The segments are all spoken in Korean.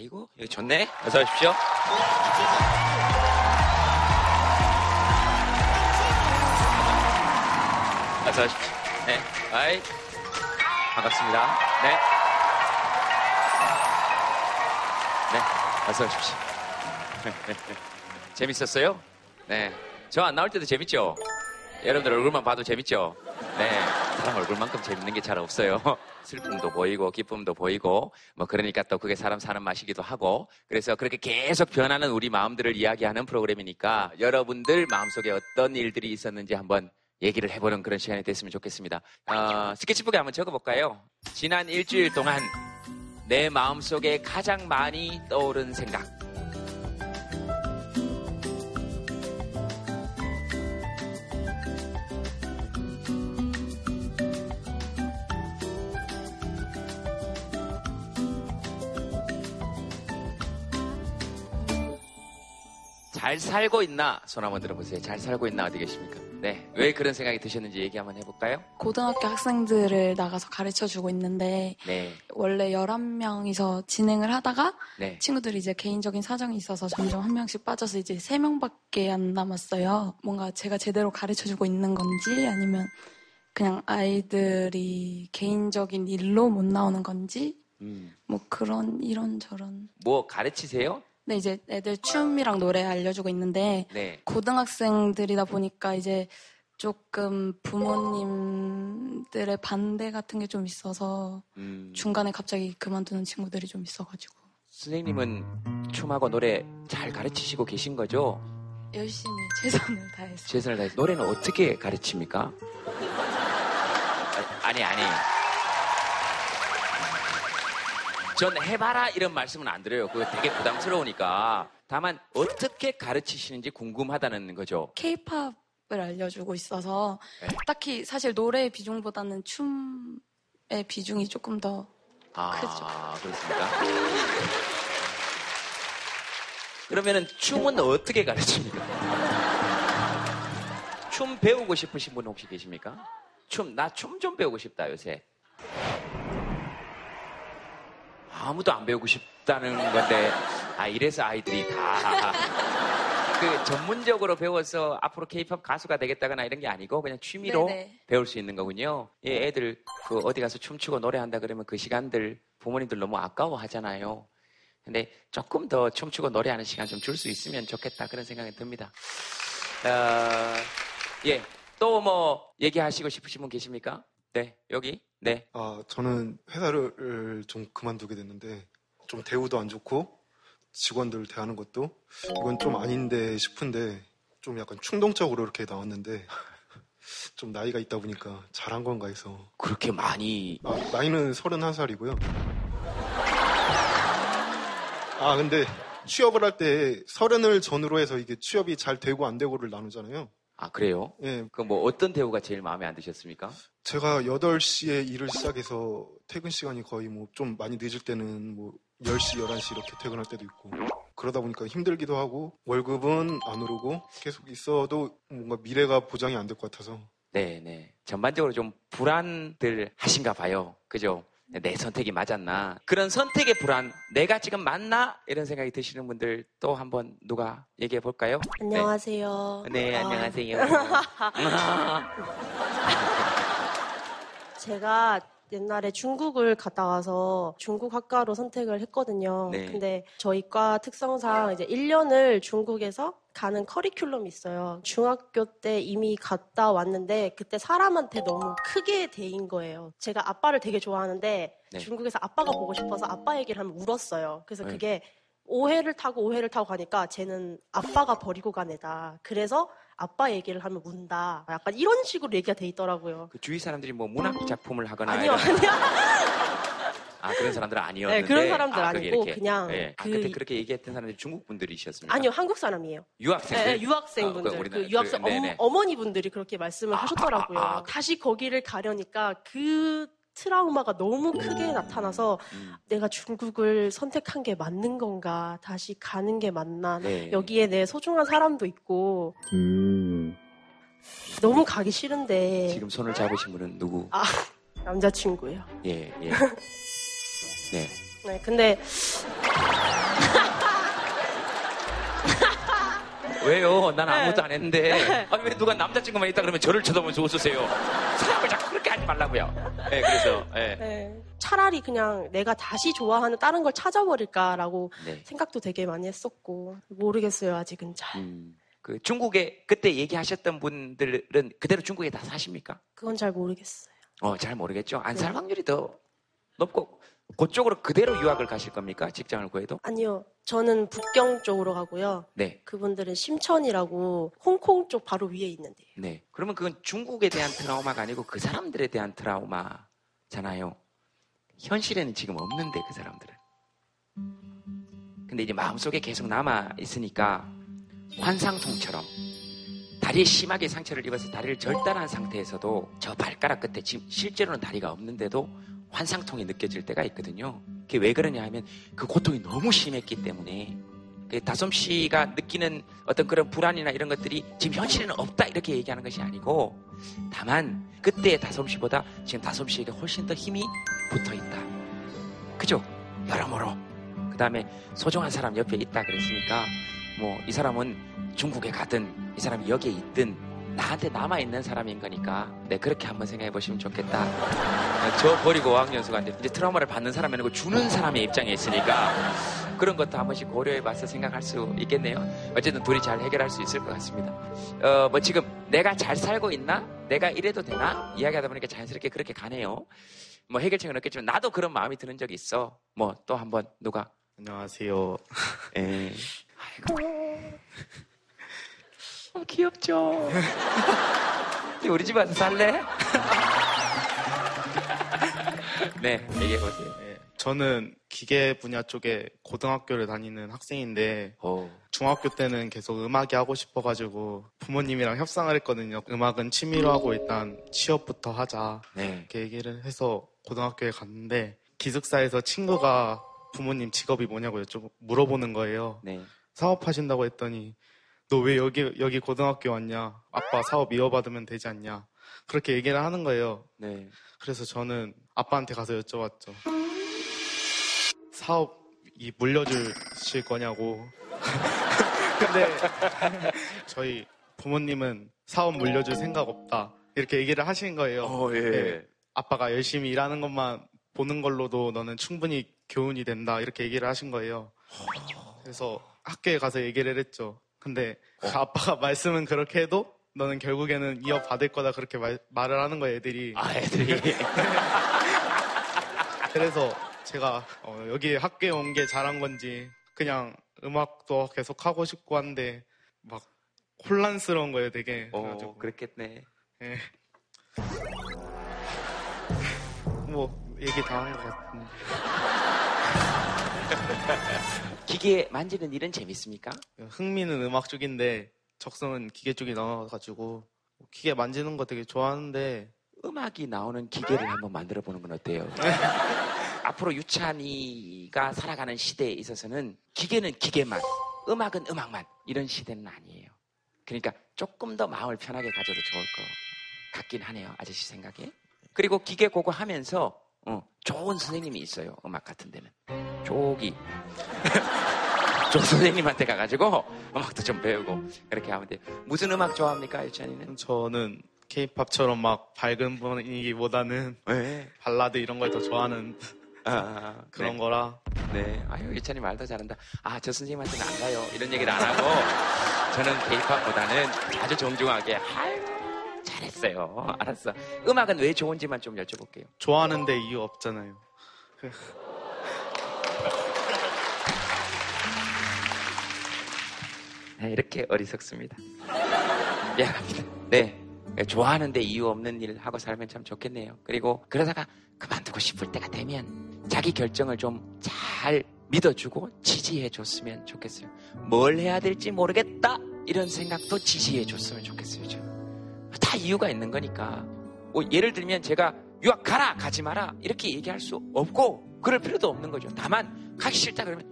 아이고, 여기 좋네. 어서 오십시오. 어서 오십시오. 네. 아이. 반갑습니다. 네. 네. 어서 오십시오. 재밌었어요? 네. 저 안 나올 때도 재밌죠? 여러분들 얼굴만 봐도 재밌죠? 네. 사람 얼굴만큼 재밌는 게 잘 없어요. 슬픔도 보이고, 기쁨도 보이고, 뭐, 그러니까 또 그게 사람 사는 맛이기도 하고, 그래서 그렇게 계속 변하는 우리 마음들을 이야기하는 프로그램이니까, 여러분들 마음속에 어떤 일들이 있었는지 한번 얘기를 해보는 그런 시간이 됐으면 좋겠습니다. 어, 스케치북에 한번 적어볼까요? 지난 일주일 동안 내 마음속에 가장 많이 떠오른 생각. 잘 살고 있나? 손 한번 들어보세요. 잘 살고 있나? 어디 계십니까? 네. 왜 그런 생각이 드셨는지 얘기 한번 해볼까요? 고등학교 학생들을 나가서 가르쳐 주고 있는데 네. 원래 11명이서 진행을 하다가 네. 친구들이 이제 개인적인 사정이 있어서 점점 한 명씩 빠져서 이제 3명밖에 안 남았어요. 뭔가 제가 제대로 가르쳐 주고 있는 건지 아니면 그냥 아이들이 개인적인 일로 못 나오는 건지 음. 뭐 그런 이런저런 뭐 가르치세요? 근데 이제 애들 춤이랑 노래 알려주고 있는데 네. 고등학생들이다 보니까 이제 조금 부모님들의 반대 같은 게 좀 있어서 음. 중간에 갑자기 그만두는 친구들이 좀 있어가지고 선생님은 춤하고 노래 잘 가르치시고 계신 거죠? 열심히 최선을 다해서 최선을 다해서 노래는 어떻게 가르칩니까? 아, 아니 아니. 전 해봐라 이런 말씀은 안 드려요. 그거 되게 부담스러우니까. 다만 어떻게 가르치시는지 궁금하다는 거죠. 케이팝 을 알려주고 있어서 네. 딱히 사실 노래의 비중보다는 춤의 비중이 조금 더아 그죠. 그렇습니까? 그러면은 춤은 어떻게 가르칩니까? 춤 배우고 싶으신 분 혹시 계십니까? 춤, 나 춤 좀 배우고 싶다, 요새. 아무도 안 배우고 싶다는 건데, 아, 이래서 아이들이 다. 그 전문적으로 배워서 앞으로 케이팝 가수가 되겠다거나 이런 게 아니고 그냥 취미로 네네. 배울 수 있는 거군요. 예, 애들 그 어디 가서 춤추고 노래한다 그러면 그 시간들 부모님들 너무 아까워하잖아요. 근데 조금 더 춤추고 노래하는 시간 좀 줄 수 있으면 좋겠다 그런 생각이 듭니다. 어, 예, 또 뭐 얘기하시고 싶으신 분 계십니까? 네, 여기, 네. 아, 저는 회사를 좀 그만두게 됐는데 좀 대우도 안 좋고 직원들 대하는 것도 이건 좀 아닌데 싶은데 좀 약간 충동적으로 이렇게 나왔는데 좀 나이가 있다 보니까 잘한 건가 해서 그렇게 많이 아, 나이는 31살이고요. 아, 근데 취업을 할 때 서른을 전후로 해서 이게 취업이 잘 되고 안 되고를 나누잖아요. 아 그래요? 예, 그뭐 어떤 대우가 제일 마음에 안 드셨습니까? 제가 8시에 일을 시작해서 퇴근 시간이 거의 뭐 좀 많이 늦을 때는 뭐 10시, 11시 이렇게 퇴근할 때도 있고 그러다 보니까 힘들기도 하고 월급은 안 오르고 계속 있어도 뭔가 미래가 보장이 안 될 것 같아서 네, 네. 전반적으로 좀 불안들 하신가 봐요. 그죠? 내 선택이 맞았나? 그런 선택의 불안, 내가 지금 맞나? 이런 생각이 드시는 분들 또 한번 누가 얘기해 볼까요? 안녕하세요. 네, 네 아, 안녕하세요. 제가 옛날에 중국을 갔다 와서 중국 학과로 선택을 했거든요. 네. 근데 저희 과 특성상 이제 1년을 중국에서 가는 커리큘럼이 있어요. 중학교 때 이미 갔다 왔는데 그때 사람한테 너무 크게 대인 거예요. 제가 아빠를 되게 좋아하는데 네. 중국에서 아빠가 보고 싶어서 아빠 얘기를 하면 울었어요. 그래서 네. 그게 오해를 타고 오해를 타고 가니까 쟤는 아빠가 버리고 간 애다. 그래서 아빠 얘기를 하면 운다. 약간 이런 식으로 얘기가 돼 있더라고요. 그 주위 사람들이 뭐 문학 작품을 하거나 아니요, 아니요. 아 그런 사람들은 아니었는데 네, 그런 사람들 아, 이렇게, 그냥 예. 아, 그- 그때 그렇게 얘기했던 사람들이 중국 분들이셨습니까? 아니요, 한국 사람이에요. 유학생들. 네, 유학생분들, 아, 그 우리나라- 유학생 그, 네네. 어, 머니 분들이 그렇게 말씀을 하셨더라고요. 아, 아. 다시 거기를 가려니까 그 트라우마가 너무 크게 나타나서 음. 내가 중국을 선택한 게 맞는 건가 다시 가는 게 맞나 네. 여기에 내 소중한 사람도 있고 음. 너무 가기 싫은데 지금 손을 잡으신 분은 누구? 아 남자친구예요. 예 예. 네. 네 근데 왜요? 난 네. 아무것도 안 했는데 아니 왜 누가 남자친구만 있다 그러면 저를 쳐다보면서 웃으세요? 사람을 하지 말라고요. 네, 그래서, 네. 네. 차라리 그냥 내가 다시 좋아하는 다른 걸 찾아버릴까라고 네. 생각도 되게 많이 했었고 모르겠어요 아직은 잘. 음, 그 중국에 그때 얘기하셨던 분들은 그대로 중국에 다 사십니까? 그건 잘 모르겠어요. 어, 잘 모르겠죠. 안 살 확률이 더 높고 그쪽으로 그대로 유학을 가실 겁니까? 직장을 구해도? 아니요, 저는 북경 쪽으로 가고요. 네. 그분들은 심천이라고 홍콩 쪽 바로 위에 있는데요. 네. 그러면 그건 중국에 대한 트라우마가 아니고 그 사람들에 대한 트라우마잖아요. 현실에는 지금 없는데 그 사람들은. 근데 이제 마음속에 계속 남아 있으니까 환상통처럼 다리에 심하게 상처를 입어서 다리를 절단한 상태에서도 저 발가락 끝에 지금 실제로는 다리가 없는데도 환상통이 느껴질 때가 있거든요. 그게 왜 그러냐 하면 그 고통이 너무 심했기 때문에 그 다솜 씨가 느끼는 어떤 그런 불안이나 이런 것들이 지금 현실에는 없다 이렇게 얘기하는 것이 아니고 다만 그때의 다솜 씨보다 지금 다솜 씨에게 훨씬 더 힘이 붙어 있다. 그죠? 여러모로. 그 다음에 소중한 사람 옆에 있다 그랬으니까 뭐 이 사람은 중국에 가든 이 사람이 여기에 있든 나한테 남아있는 사람인 거니까 네 그렇게 한번 생각해 보시면 좋겠다. 어, 저 버리고 어학연수 간데 이제 트라우마를 받는 사람이 아니고 주는 사람의 입장에 있으니까 그런 것도 한 번씩 고려해 봐서 생각할 수 있겠네요. 어쨌든 둘이 잘 해결할 수 있을 것 같습니다. 어, 뭐 지금 내가 잘 살고 있나? 내가 이래도 되나? 이야기하다 보니까 자연스럽게 그렇게 가네요. 뭐 해결책은 없겠지만 나도 그런 마음이 드는 적이 있어. 뭐 또 한번 누가? 안녕하세요. 에. 아이고. 어, 귀엽죠? 우리 집 와서 살래? 네, 얘기해보세요. 네, 저는 기계 분야 쪽에 고등학교를 다니는 학생인데 오, 중학교 때는 계속 음악이 하고 싶어가지고 부모님이랑 협상을 했거든요. 음악은 취미로 하고 일단 취업부터 하자 네. 이렇게 얘기를 해서 고등학교에 갔는데 기숙사에서 친구가 부모님 직업이 뭐냐고 여쭤 물어보는 거예요. 네. 사업하신다고 했더니 너 왜 여기 여기 고등학교 왔냐? 아빠 사업 이어받으면 되지 않냐? 그렇게 얘기를 하는 거예요. 네. 그래서 저는 아빠한테 가서 여쭤봤죠. 사업 이 물려주실 거냐고. 근데 저희 부모님은 사업 물려줄 생각 없다. 이렇게 얘기를 하신 거예요. 어, 예. 네. 아빠가 열심히 일하는 것만 보는 걸로도 너는 충분히 교훈이 된다. 이렇게 얘기를 하신 거예요. 그래서 학교에 가서 얘기를 했죠. 근데 그 아빠가 말씀은 그렇게 해도 너는 결국에는 이어받을 거다. 그렇게 말, 말을 하는 거예요, 애들이. 아, 애들이. 그래서 제가 어, 여기 학교에 온 게 잘한 건지 그냥 음악도 계속 하고 싶고 한데 막 혼란스러운 거예요, 되게. 어, 그래가지고 그렇겠네. 예. 뭐 얘기 다 한 것 같은데. 기계 만지는 일은 재밌습니까? 흥미는 음악 쪽인데 적성은 기계 쪽이 나와가지고 기계 만지는 거 되게 좋아하는데 음악이 나오는 기계를 한번 만들어 보는 건 어때요? 앞으로 유찬이가 살아가는 시대에 있어서는 기계는 기계만, 음악은 음악만 이런 시대는 아니에요. 그러니까 조금 더 마음을 편하게 가져도 좋을 것 같긴 하네요. 아저씨 생각에. 그리고 기계 고고 하면서 어, 좋은 선생님이 있어요. 음악 같은 데는. 조기. 조 선생님한테 가가지고 음악도 좀 배우고 그렇게 하면 돼요. 무슨 음악 좋아합니까, 유찬이는? 저는 케이팝처럼 막 밝은 분위기보다는 네. 발라드 이런 걸 더 좋아하는 아, 그런 네. 거라 네. 아유, 유찬이 말도 잘한다. 아, 저 선생님한테는 안 가요. 이런 얘기를 안 하고, 저는 케이팝보다는 아주 정중하게, 아유, 잘했어요. 알았어. 음악은 왜 좋은지만 좀 여쭤볼게요. 좋아하는데 이유 없잖아요. 네, 이렇게 어리석습니다. 미안합니다. 네. 좋아하는데 이유 없는 일 하고 살면 참 좋겠네요. 그리고 그러다가 그만두고 싶을 때가 되면 자기 결정을 좀 잘 믿어주고 지지해 줬으면 좋겠어요. 뭘 해야 될지 모르겠다. 이런 생각도 지지해 줬으면 좋겠어요. 좀. 다 이유가 있는 거니까. 뭐 예를 들면 제가 유학 가라 가지 마라 이렇게 얘기할 수 없고 그럴 필요도 없는 거죠. 다만 가기 싫다 그러면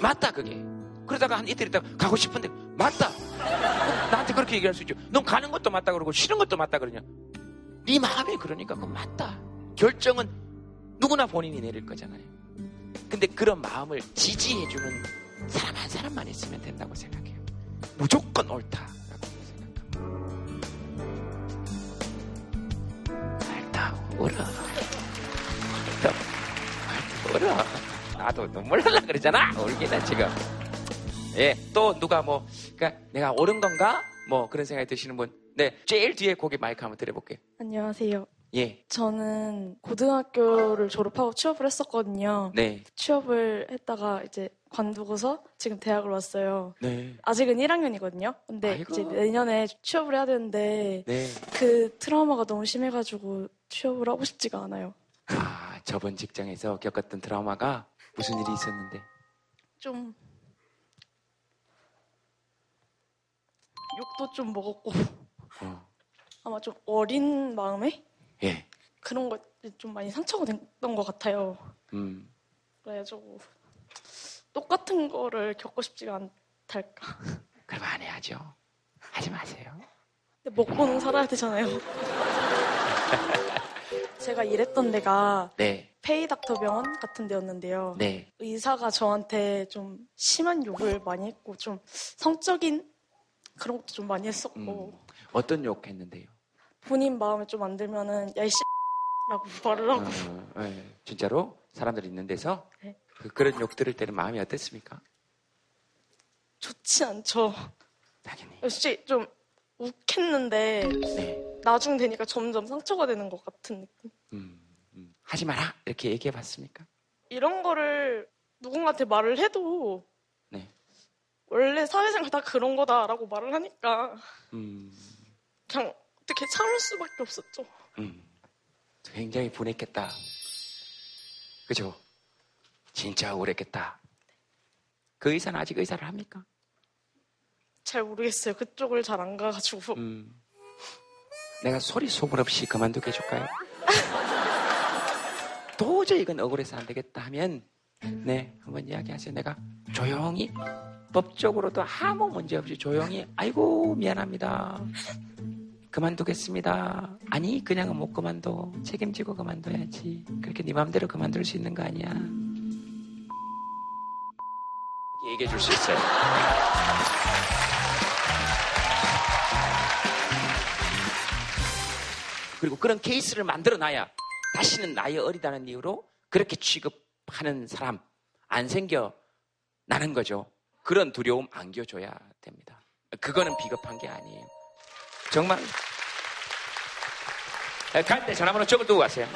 맞다 그게. 그러다가 한 이틀 있다가 가고 싶은데 맞다. 어, 나한테 그렇게 얘기할 수 있죠. 넌 가는 것도 맞다 그러고 싫은 것도 맞다 그러냐. 네 마음이 그러니까 그건 맞다. 결정은 누구나 본인이 내릴 거잖아요. 근데 그런 마음을 지지해주는 사람 한 사람만 있으면 된다고 생각해요. 무조건 생각합니다. 알다 울어. 나도 눈물 날라 그러잖아. 울기는 지금. 예, 또 누가 뭐, 그러니까 내가 옳은 건가? 뭐 그런 생각이 드시는 분. 네, 제일 뒤에 고개 마이크 한번 드려볼게요. 안녕하세요. 예, 저는 고등학교를 졸업하고 취업을 했었거든요. 네, 취업을 했다가 이제 관두고서 지금 대학을 왔어요. 네, 아직은 1학년이거든요. 근데 아이고. 이제 내년에 취업을 해야 되는데 네. 그 트라우마가 너무 심해가지고 취업을 하고 싶지가 않아요. 아, 저번 직장에서 겪었던 트라우마가 무슨 일이 있었는데? 좀 욕도 좀 먹었고 어, 아마 좀 어린 마음에 예, 그런 거좀 많이 상처가 됐던 것 같아요. 음, 그래가지고 똑같은 거를 겪고 싶지가 않달까. 그럼 안 해야죠. 하지 마세요. 근데 먹고는 살아야 되잖아요. 제가 일했던 데가 네, 페이닥터 병원 같은 데였는데요. 네, 의사가 저한테 좀 심한 욕을 많이 했고 좀 성적인 그런 것도 좀 많이 했었고 음, 어떤 욕 했는데요? 본인 마음에 좀 안 들면은 야이 씨라고 말을 하고 어, 예, 진짜로 사람들 있는 데서 네. 그, 그런 욕 들을 때는 마음이 어땠습니까? 좋지 않죠. 당연히. 솔직히 좀 욱했는데 네, 나중 되니까 점점 상처가 되는 것 같은 느낌. 음, 음, 하지 마라 이렇게 얘기해 봤습니까? 이런 거를 누군가한테 말을 해도 네. 원래 사회생활 다 그런 거다라고 말을 하니까 음, 그냥 어떻게 참을 수밖에 없었죠. 음, 굉장히 분했겠다. 그죠? 진짜 우울했겠다. 그 의사는 아직 의사를 합니까? 잘 모르겠어요. 그쪽을 잘 안 가가지고 음, 내가 소리 소문 없이 그만두게 해줄까요? 도저히 이건 억울해서 안 되겠다 하면, 네, 한번 이야기하세요. 내가 조용히, 법적으로도 아무 문제 없이 조용히, 아이고, 미안합니다. 그만두겠습니다. 아니, 그냥은 못 그만둬. 책임지고 그만둬야지. 그렇게 네 마음대로 그만둘 수 있는 거 아니야. 얘기해 줄 수 있어요. 그리고 그런 케이스를 만들어 놔야 다시는 나이 어리다는 이유로 그렇게 취급하는 사람 안 생겨 나는 거죠. 그런 두려움 안겨줘야 됩니다. 그거는 비겁한 게 아니에요. 정말 갈 때 전화번호 적어 두고 가세요.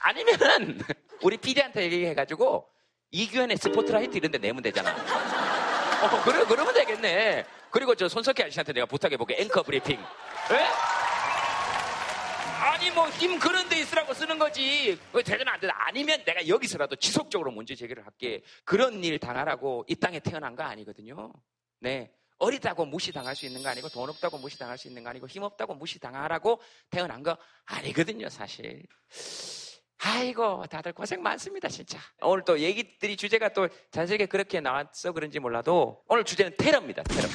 아니면은 우리 PD한테 얘기해가지고 이규현의 스포트라이트 이런 데 내면 되잖아. 어, 그래, 그러면 되겠네. 그리고 저 손석희 아저씨한테 내가 부탁해볼게. 앵커 브리핑. 에? 아니, 뭐, 힘 그런 데 있으라고 쓰는 거지. 왜 되든 안 되든. 아니면 내가 여기서라도 지속적으로 문제 제기를 할게. 그런 일 당하라고 이 땅에 태어난 거 아니거든요. 네. 어리다고 무시당할 수 있는 거 아니고, 돈 없다고 무시당할 수 있는 거 아니고, 힘 없다고 무시당하라고 태어난 거 아니거든요, 사실. 아이고, 다들 고생 많습니다, 진짜. 오늘 또 얘기들이 주제가 또 자세하게 그렇게 나왔어 그런지 몰라도 오늘 주제는 테러입니다, 테러.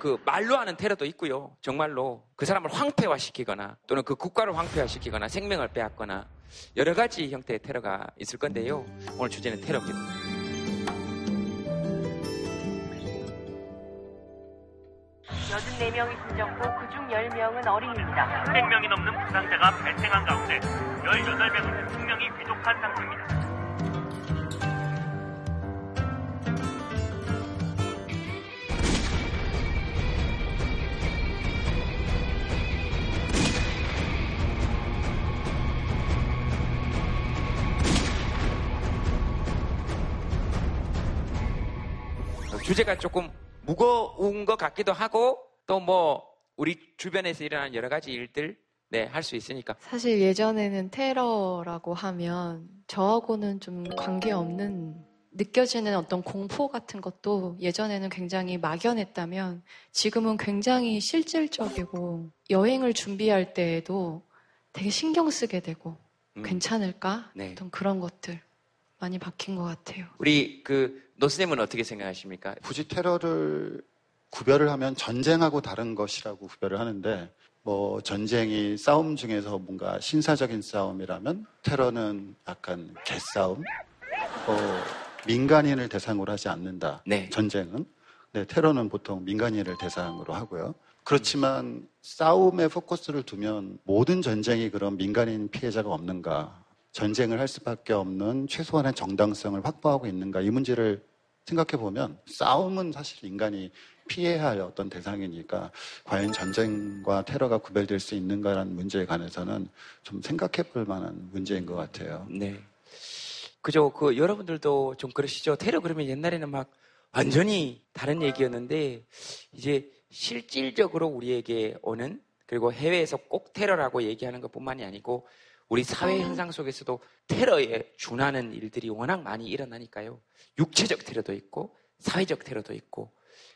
그 말로 하는 테러도 있고요. 정말로 그 사람을 황폐화시키거나 또는 그 국가를 황폐화시키거나 생명을 빼앗거나 여러 가지 형태의 테러가 있을 건데요. 오늘 주제는 테러입니다. 여든 4명이 숨졌고 그중 10명은 어린이입니다. 100명이 넘는 부상자가 발생한 가운데 18명은 생명이 위독한 상태입니다. 주제가 조금 무거운 것 같기도 하고 또 뭐 우리 주변에서 일어나는 여러 가지 일들 네, 할 수 있으니까 사실 예전에는 테러라고 하면 저하고는 좀 관계없는 느껴지는 어떤 공포 같은 것도 예전에는 굉장히 막연했다면 지금은 굉장히 실질적이고 여행을 준비할 때에도 되게 신경 쓰게 되고 음. 괜찮을까? 네. 어떤 그런 것들 많이 바뀐 것 같아요. 우리 그 노스님은 어떻게 생각하십니까? 굳이 테러를 구별을 하면 전쟁하고 다른 것이라고 구별을 하는데 뭐 전쟁이 싸움 중에서 뭔가 신사적인 싸움이라면 테러는 약간 개싸움 뭐 민간인을 대상으로 하지 않는다 네. 전쟁은 네, 테러는 보통 민간인을 대상으로 하고요. 그렇지만 싸움에 포커스를 두면 모든 전쟁이 그런 민간인 피해자가 없는가, 전쟁을 할 수밖에 없는 최소한의 정당성을 확보하고 있는가 이 문제를 생각해 보면 싸움은 사실 인간이 피해야 할 어떤 대상이니까 과연 전쟁과 테러가 구별될 수 있는가라는 문제에 관해서는 좀 생각해 볼 만한 문제인 것 같아요. 네. 그죠. 그 여러분들도 좀 그러시죠. 테러 그러면 옛날에는 막 완전히 다른 얘기였는데 이제 실질적으로 우리에게 오는 그리고 해외에서 꼭 테러라고 얘기하는 것뿐만이 아니고 우리 사회 현상 속에서도 테러에 준하는 일들이 워낙 많이 일어나니까요. 육체적 테러도 있고 사회적 테러도 있고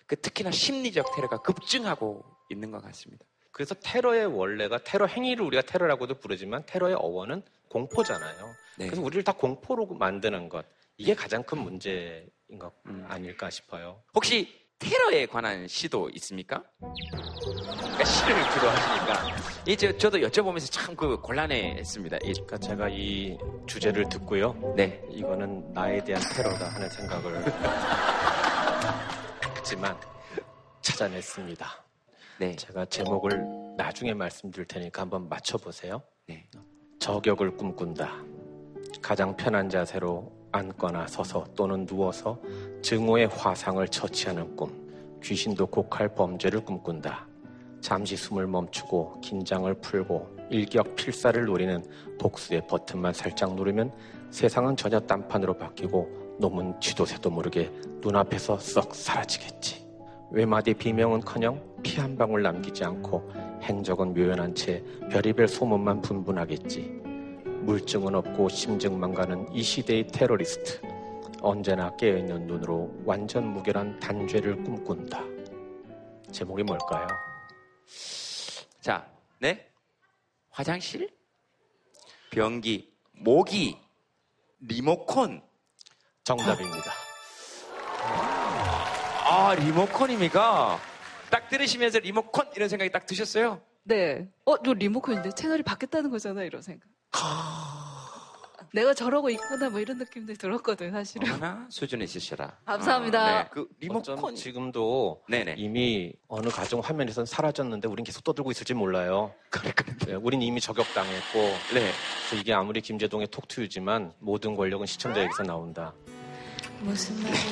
그 특히나 심리적 테러가 급증하고 있는 것 같습니다. 그래서 테러의 원래가 테러 행위를 우리가 테러라고도 부르지만 테러의 어원은 공포잖아요. 네. 그래서 우리를 다 공포로 만드는 것 이게 가장 큰 문제인 것 음. 아닐까 싶어요. 혹시 테러에 관한 시도 있습니까? 그러니까 시를 주로 하시니까 이제 저도 여쭤보면서 참 그 곤란해했습니다. 이- 그러니까 제가 이 주제를 듣고요. 네. 이거는 나에 대한 테러다 하는 생각을 했지만 찾아냈습니다. 네. 제가 제목을 나중에 말씀드릴 테니까 한번 맞춰보세요. 네. 저격을 꿈꾼다. 가장 편한 자세로 앉거나 서서 또는 누워서 증오의 화상을 처치하는 꿈. 귀신도 곡할 범죄를 꿈꾼다. 잠시 숨을 멈추고 긴장을 풀고 일격 필사를 노리는 복수의 버튼만 살짝 누르면 세상은 전혀 딴판으로 바뀌고 놈은 쥐도 새도 모르게 눈앞에서 썩 사라지겠지. 외마디 비명은커녕 피 한 방울 남기지 않고 행적은 묘연한 채 별의별 소문만 분분하겠지. 물증은 없고 심증만 가는 이 시대의 테러리스트. 언제나 깨어있는 눈으로 완전 무결한 단죄를 꿈꾼다. 제목이 뭘까요? 자, 네? 화장실? 변기, 모기, 리모컨. 정답입니다. 아, 리모컨입니까? 딱 들으시면서 리모컨 이런 생각이 딱 드셨어요? 네. 어, 저 리모컨인데 채널이 바뀌었다는 거잖아, 이런 생각. 내가 저러고 있구나, 뭐 이런 느낌도 들었거든, 사실은. 얼마나 수준이 있으셔라. 감사합니다. 아, 네. 그 리모컨. 지금도 네네. 이미 어느 가정 화면에선 사라졌는데 우린 계속 떠들고 있을지 몰라요. 네, 우린 이미 저격당했고 네. 그래서 이게 아무리 김재동의 톡투유지만 모든 권력은 시청자에게서 나온다. 무슨 말인지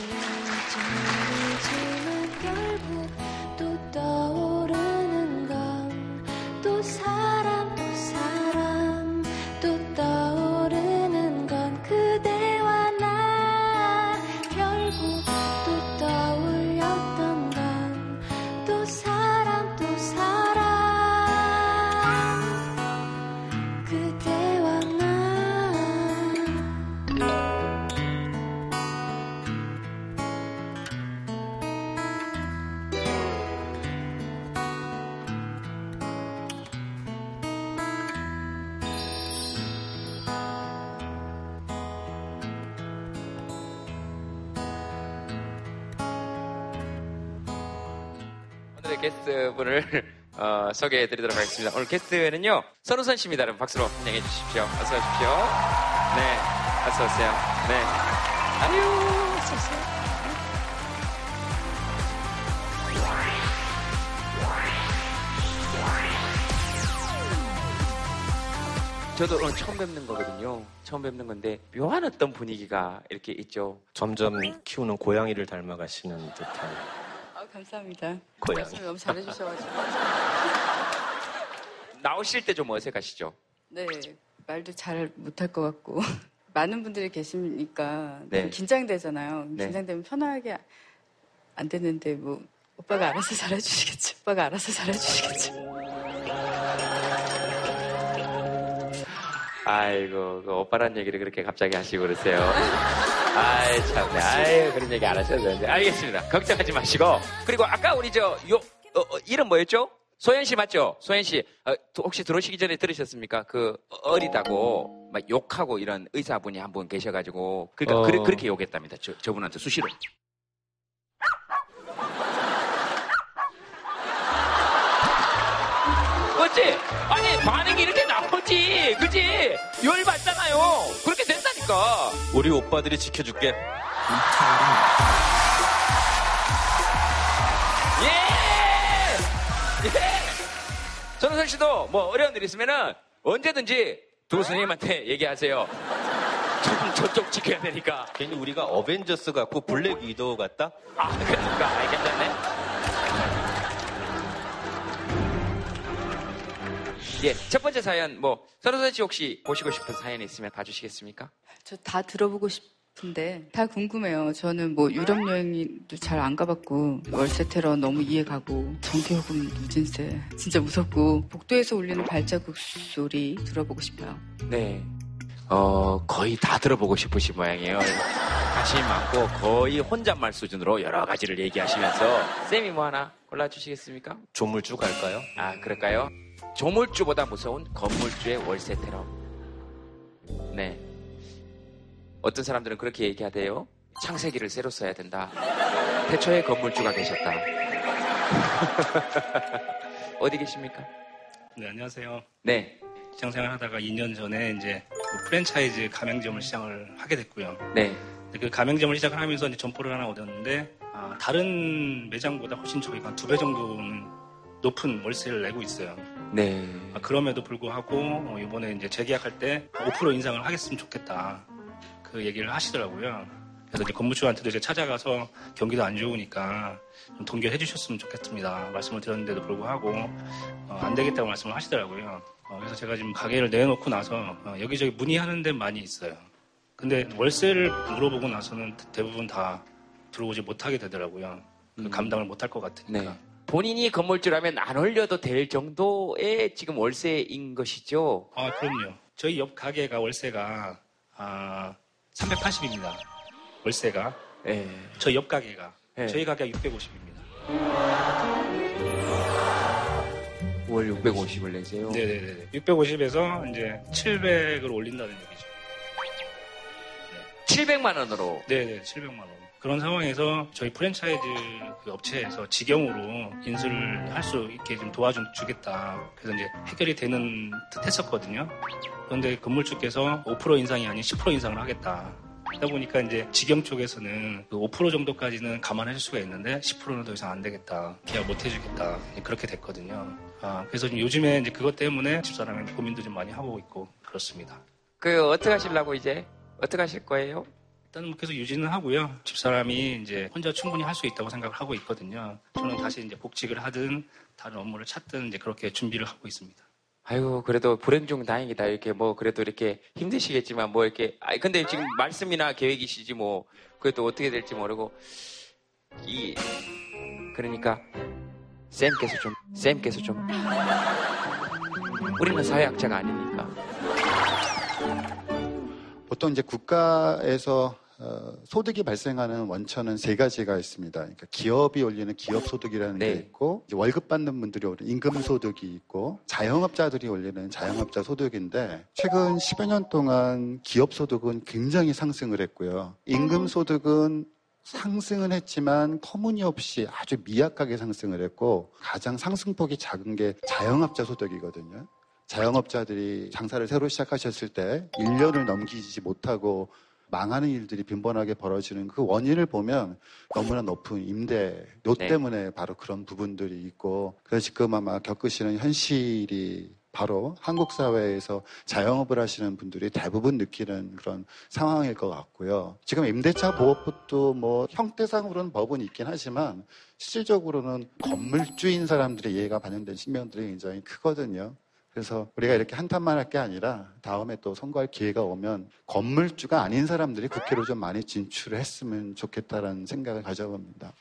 게스트분을 어, 소개해 드리도록 하겠습니다. 오늘 게스트는요, 선우선 씨입니다. 여러분 박수로 환영해 주십시오. 어서 오십시오. 네. 어서 오세요. 네. 아유, 어서 오세요. 저도 오늘 처음 뵙는 거거든요. 처음 뵙는 건데 묘한 어떤 분위기가 이렇게 있죠. 점점 키우는 고양이를 닮아가시는 듯한 아, 감사합니다. 고양이. 말씀 너무 잘해주셔가지고. 나오실 때 좀 어색하시죠? 네. 말도 잘 못할 것 같고. 많은 분들이 계시니까 네. 좀 긴장되잖아요. 네. 긴장되면 편하게 안 되는데 뭐 오빠가 알아서 잘해주시겠지. 오빠가 알아서 잘해주시겠지. 아이고, 그 오빠란 얘기를 그렇게 갑자기 하시고 그러세요. 아이, 참네. 아이, 그런 얘기 안 하셔도 되는데. 알겠습니다. 걱정하지 마시고. 그리고 아까 우리 저, 요, 어, 어, 이름 뭐였죠? 소연 씨 맞죠? 소연 씨. 어, 도- 혹시 들어오시기 전에 들으셨습니까? 그, 어리다고, 막 욕하고 이런 의사분이 한 분 계셔가지고. 그러니까, 어. 그래- 그렇게 욕했답니다. 저, 저분한테 수시로. 그렇지? 아니, 반응이 이렇게 나오지. 그지? 열 받잖아요. 그렇게 된다니까. 우리 오빠들이 지켜줄게. 예! 예! 전우선 씨도 뭐 어려운 일 있으면은 언제든지 두 선생님한테 얘기하세요. 좀 저쪽 지켜야 되니까. 괜히 우리가 어벤져스 같고 블랙 위도우 같다? 아, 그러니까. 아, 괜찮네. 예, 첫 번째 사연, 뭐, 선우선 씨 혹시 보시고 싶은 사연이 있으면 봐주시겠습니까? 저 다 들어보고 싶은데 다 궁금해요. 저는 뭐 유럽 여행도 잘 안 가봤고 월세 테러 너무 이해 가고 전기요금 누진세 진짜 무섭고 복도에서 울리는 발자국 소리 들어보고 싶어요. 네. 어, 거의 다 들어보고 싶으신 모양이에요. 관심이 많고 거의 혼잣말 수준으로 여러 가지를 얘기하시면서 쌤이 뭐 하나 골라주시겠습니까? 조물주 갈까요? 아, 그럴까요? 조물주보다 무서운 건물주의 월세 테러. 네. 어떤 사람들은 그렇게 얘기하대요. 창세기를 새로 써야 된다. 태초에 건물주가 계셨다. 어디 계십니까? 네, 안녕하세요. 네. 직장생활 하다가 2년 전에 이제 그 프랜차이즈 가맹점을 시작을 하게 됐고요. 네. 그 가맹점을 시작을 하면서 이제 점포를 하나 얻었는데 아, 다른 매장보다 훨씬 저희가 두 배 정도는 높은 월세를 내고 있어요. 네. 아, 그럼에도 불구하고 어, 이번에 이제 재계약할 때 5% 인상을 하겠으면 좋겠다. 그 얘기를 하시더라고요. 그래서 이제 건물주한테도 이제 찾아가서 경기도 안 좋으니까 좀 동결해 주셨으면 좋겠습니다. 말씀을 드렸는데도 불구하고 어, 안 되겠다고 말씀을 하시더라고요. 어, 그래서 제가 지금 가게를 내놓고 나서 어, 여기저기 문의하는 데 많이 있어요. 근데 월세를 물어보고 나서는 대부분 다 들어오지 못하게 되더라고요. 그 감당을 못할 것 같으니까. 네. 본인이 건물주라면 안 올려도 될 정도의 지금 월세인 것이죠. 아, 그럼요. 저희 옆 가게가 월세가 아, 380입니다. 월세가. 예. 저희 옆 가게가. 예. 저희 가게가 650입니다. 월 650을 내세요. 네네네. 650에서 이제 700을 올린다는 얘기죠. 700만 원으로. 네네, 700만 원. 그런 상황에서 저희 프랜차이즈 그 업체에서 직영으로 인수를 할 수 있게 좀 도와좀 주겠다. 그래서 이제 해결이 되는 듯 했었거든요. 그런데 건물주께서 5% 인상이 아닌 10% 인상을 하겠다. 그러다 보니까 이제 직영 쪽에서는 그 5% 정도까지는 감안해 줄 수가 있는데 10%는 더 이상 안 되겠다. 계약 못 해주겠다. 그렇게 됐거든요. 아, 그래서 요즘에 이제 그것 때문에 집사람이 고민도 좀 많이 하고 있고 그렇습니다. 그 어떻게 하시려고 이제 어떻게 하실 거예요? 일단 뭐 계속 유지는 하고요. 집사람이 이제 혼자 충분히 할 수 있다고 생각을 하고 있거든요. 저는 다시 이제 복직을 하든 다른 업무를 찾든 이제 그렇게 준비를 하고 있습니다. 아이고 그래도 불행 중 다행이다 이렇게 뭐 그래도 이렇게 힘드시겠지만 뭐 이렇게 아 근데 지금 말씀이나 계획이시지 뭐 그래도 어떻게 될지 모르고 이 그러니까 쌤께서 좀 쌤께서 좀 우리는 사회학자가 아니니까 보통 이제 국가에서 어, 소득이 발생하는 원천은 세 가지가 있습니다. 그러니까 기업이 올리는 기업 소득이라는 게 있고 월급 받는 분들이 올리는 임금 소득이 있고 자영업자들이 올리는 자영업자 소득인데 최근 10여 년 동안 기업 소득은 굉장히 상승을 했고요. 임금 소득은 상승은 했지만 터무니없이 아주 미약하게 상승을 했고 가장 상승폭이 작은 게 자영업자 소득이거든요. 자영업자들이 장사를 새로 시작하셨을 때 1년을 넘기지 못하고 망하는 일들이 빈번하게 벌어지는 그 원인을 보면 너무나 높은 임대 료 네. 때문에 바로 그런 부분들이 있고 그래서 지금 아마 겪으시는 현실이 바로 한국 사회에서 자영업을 하시는 분들이 대부분 느끼는 그런 상황일 것 같고요. 지금 임대차 보호법도 뭐 형태상으로는 법은 있긴 하지만 실질적으로는 건물주인 사람들의 이해가 반영된 신명들이 굉장히 크거든요. 그래서 우리가 이렇게 한탄만 할 게 아니라 다음에 또 선거할 기회가 오면 건물주가 아닌 사람들이 국회로 좀 많이 진출을 했으면 좋겠다라는 생각을 가져봅니다.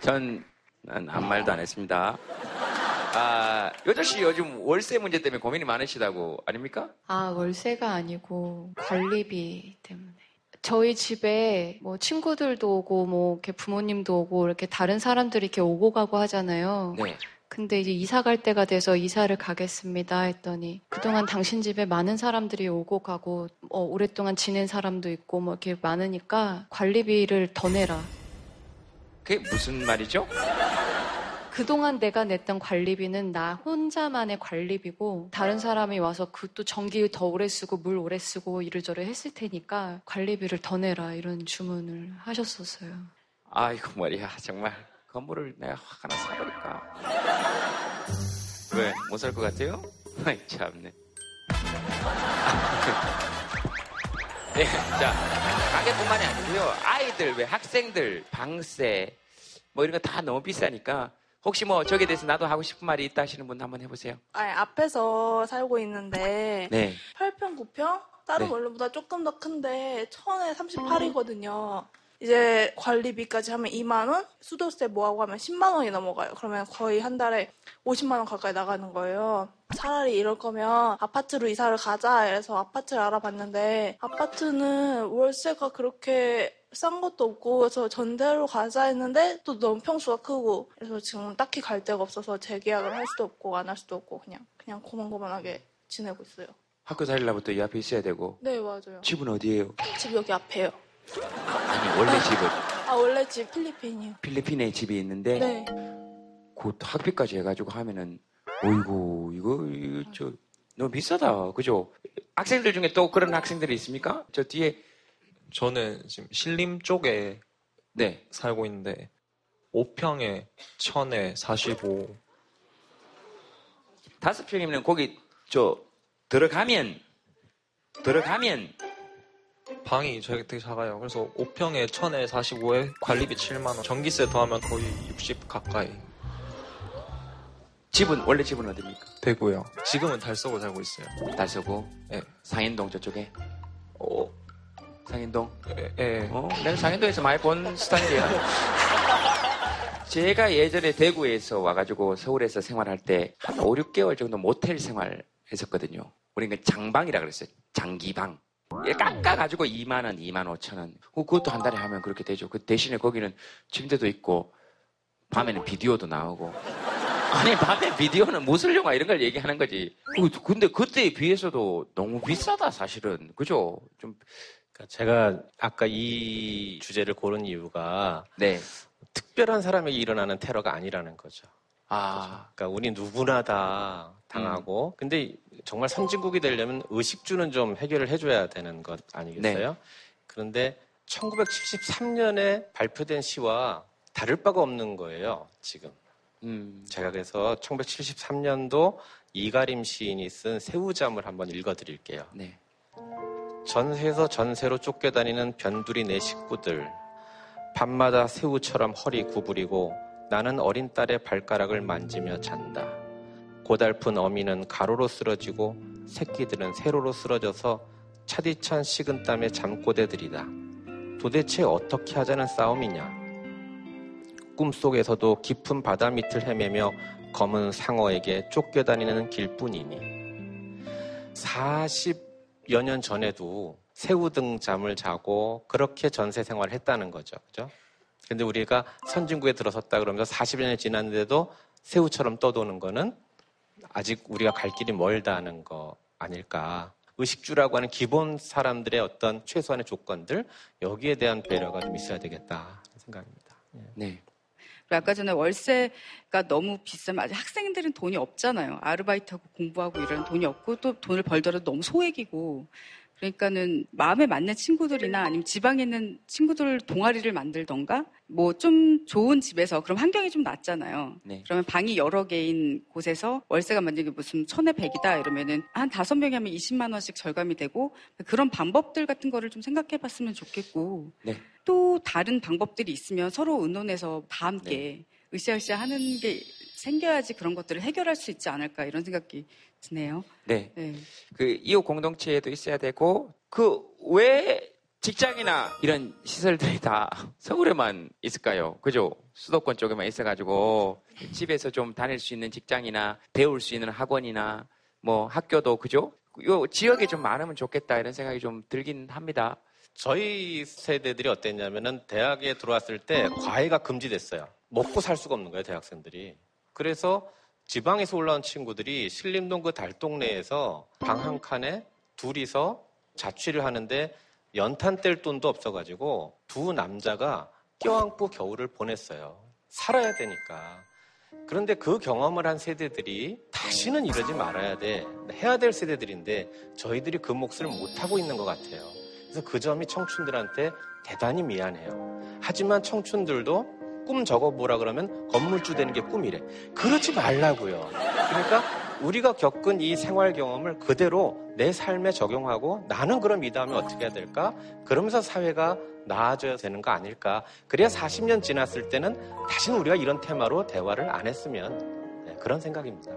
전 아무 말도 안 했습니다. 아, 요조 씨 요즘 월세 문제 때문에 고민이 많으시다고 아닙니까? 아, 월세가 아니고 관리비 때문에. 저희 집에 뭐 친구들도 오고 뭐 이렇게 부모님도 오고 이렇게 다른 사람들이 이렇게 오고 가고 하잖아요. 네. 근데 이제 이사 갈 때가 돼서 이사를 가겠습니다 했더니 그동안 당신 집에 많은 사람들이 오고 가고 어, 오랫동안 지낸 사람도 있고 뭐 이렇게 많으니까 관리비를 더 내라. 그게 무슨 말이죠? 그동안 내가 냈던 관리비는 나 혼자만의 관리비고 다른 사람이 와서 그 또 전기 더 오래 쓰고 물 오래 쓰고 이래저래 했을 테니까 관리비를 더 내라 이런 주문을 하셨었어요. 아이고 머리야 정말 건물을 내가 확 하나 사버릴까? 왜? 못 살 것 같아요? 아이 참네. 네, 자 가게뿐만이 아니고요. 아이들 왜 학생들 방세 뭐 이런 거 다 너무 비싸니까 혹시 뭐 저기에 대해서 나도 하고 싶은 말이 있다 하시는 분 한번 해보세요. 아니, 앞에서 살고 있는데 네. 8평, 9평? 다른 네. 원룸보다 조금 더 큰데 천에 38이거든요. 이제 관리비까지 하면 2만 원, 수도세 뭐하고 하면 10만 원이 넘어가요. 그러면 거의 한 달에 50만 원 가까이 나가는 거예요. 차라리 이럴 거면 아파트로 이사를 가자 이래서 아파트를 알아봤는데 아파트는 월세가 그렇게 싼 것도 없고 그래서 전대로 가자 했는데 또 너무 평수가 크고 그래서 지금 딱히 갈 데가 없어서 재계약을 할 수도 없고 안 할 수도 없고 그냥 그냥 고만고만하게 지내고 있어요. 학교 다니려면 이 앞에 있어야 되고 네 맞아요. 집은 어디예요? 집 여기 앞에요. 아니 원래 집은 아 원래 집 필리핀이요. 필리핀에 집이 있는데 네. 그 학비까지 해가지고 하면은 어이구 이거, 이거 저 너무 비싸다 그죠? 학생들 중에 또 그런 학생들이 있습니까? 저 뒤에 저는 지금 신림 쪽에 네. 살고 있는데 5평에 1000에 45 다섯 평이면 거기 저 들어가면 들어가면 방이 저희 되게 작아요. 그래서 5평에 1000에 45에 관리비 7만 원. 전기세 더하면 거의 60 가까이. 집은 원래 집은 어디입니까? 되고요. 지금은 달서구 살고 있어요. 달서구? 네. 상인동 저쪽에? 어. 상인동? 예. 예. 어, 내가 상인동에서 많이 본 스타일이야. 제가 예전에 대구에서 와가지고 서울에서 생활할 때 한 5, 6개월 정도 모텔 생활 했었거든요. 우리는 그 장방이라 그랬어요. 장기방. 예, 깎아가지고 2만원, 2만 5천원. 그것도 한 달에 하면 그렇게 되죠. 그 대신에 거기는 침대도 있고, 밤에는 비디오도 나오고. 아니, 밤에 비디오는 무술 영화 이런 걸 얘기하는 거지. 그- 근데 그때에 비해서도 너무 비싸다, 사실은. 그죠? 좀. 그러니까 제가 아까 이 주제를 고른 이유가 네. 특별한 사람에게 일어나는 테러가 아니라는 거죠. 아. 그러니까 우리 누구나 다 당하고 근데 정말 선진국이 되려면 의식주는 좀 해결을 해줘야 되는 것 아니겠어요? 그런데 1973년에 발표된 시와 다를 바가 없는 거예요, 지금. 음. 제가 그래서 1973년도 이가림 시인이 쓴 새우잠을 한번 읽어드릴게요. 네. 전세에서 전세로 쫓겨다니는 변두리 내 식구들. 밤마다 새우처럼 허리 구부리고 나는 어린 딸의 발가락을 만지며 잔다. 고달픈 어미는 가로로 쓰러지고 새끼들은 세로로 쓰러져서 차디찬 식은 땀에 잠꼬대들이다. 도대체 어떻게 하자는 싸움이냐? 꿈속에서도 깊은 바다 밑을 헤매며 검은 상어에게 쫓겨다니는 길뿐이니 40 여년 전에도 새우등 잠을 자고 그렇게 전세 생활을 했다는 거죠. 그죠? 근데 우리가 선진국에 들어섰다 그러면서 40여 년이 지났는데도 새우처럼 떠도는 거는 아직 우리가 갈 길이 멀다는 거 아닐까. 의식주라고 하는 기본 사람들의 어떤 최소한의 조건들, 여기에 대한 배려가 좀 있어야 되겠다 생각입니다. 네. 그리고 아까 전에 월세가 너무 비싸면 학생들은 돈이 없잖아요. 아르바이트하고 공부하고 이런 돈이 없고 또 돈을 벌더라도 너무 소액이고 그러니까는 마음에 맞는 친구들이나 아니면 지방에 있는 친구들 동아리를 만들던가 뭐 좀 좋은 집에서 그럼 환경이 좀 낫잖아요. 네. 그러면 방이 여러 개인 곳에서 월세가 만약에 무슨 천에 백이다 이러면은 한 다섯 명이 하면 20만 원씩 절감이 되고 그런 방법들 같은 거를 좀 생각해 봤으면 좋겠고 네. 또 다른 방법들이 있으면 서로 의논해서 다 함께 으쌰으쌰 하는 게 생겨야지 그런 것들을 해결할 수 있지 않을까 이런 생각이 드네요. 네. 네. 그 이웃 공동체에도 있어야 되고 그 왜 직장이나 이런 시설들이 다 서울에만 있을까요? 그죠? 수도권 쪽에만 있어가지고 집에서 좀 다닐 수 있는 직장이나 배울 수 있는 학원이나 뭐 학교도 그죠? 요 지역에 좀 많으면 좋겠다 이런 생각이 좀 들긴 합니다. 저희 세대들이 어땠냐면은 대학에 들어왔을 때 과외가 금지됐어요. 먹고 살 수가 없는 거예요, 대학생들이. 그래서 지방에서 올라온 친구들이 신림동 그 달동네에서 방 한 칸에 둘이서 자취를 하는데 연탄 뗄 돈도 없어가지고 두 남자가 껴안고 겨울을 보냈어요. 살아야 되니까. 그런데 그 경험을 한 세대들이 다시는 이러지 말아야 돼. 해야 될 세대들인데 저희들이 그 몫을 못하고 있는 것 같아요. 그래서 그 점이 청춘들한테 대단히 미안해요. 하지만 청춘들도 꿈 적어보라 그러면 건물주 되는 게 꿈이래. 그러지 말라고요. 그러니까 우리가 겪은 이 생활 경험을 그대로 내 삶에 적용하고 나는 그럼 이 다음에 어떻게 해야 될까? 그러면서 사회가 나아져야 되는 거 아닐까? 그래야 40년 지났을 때는 다시는 우리가 이런 테마로 대화를 안 했으면 네, 그런 생각입니다.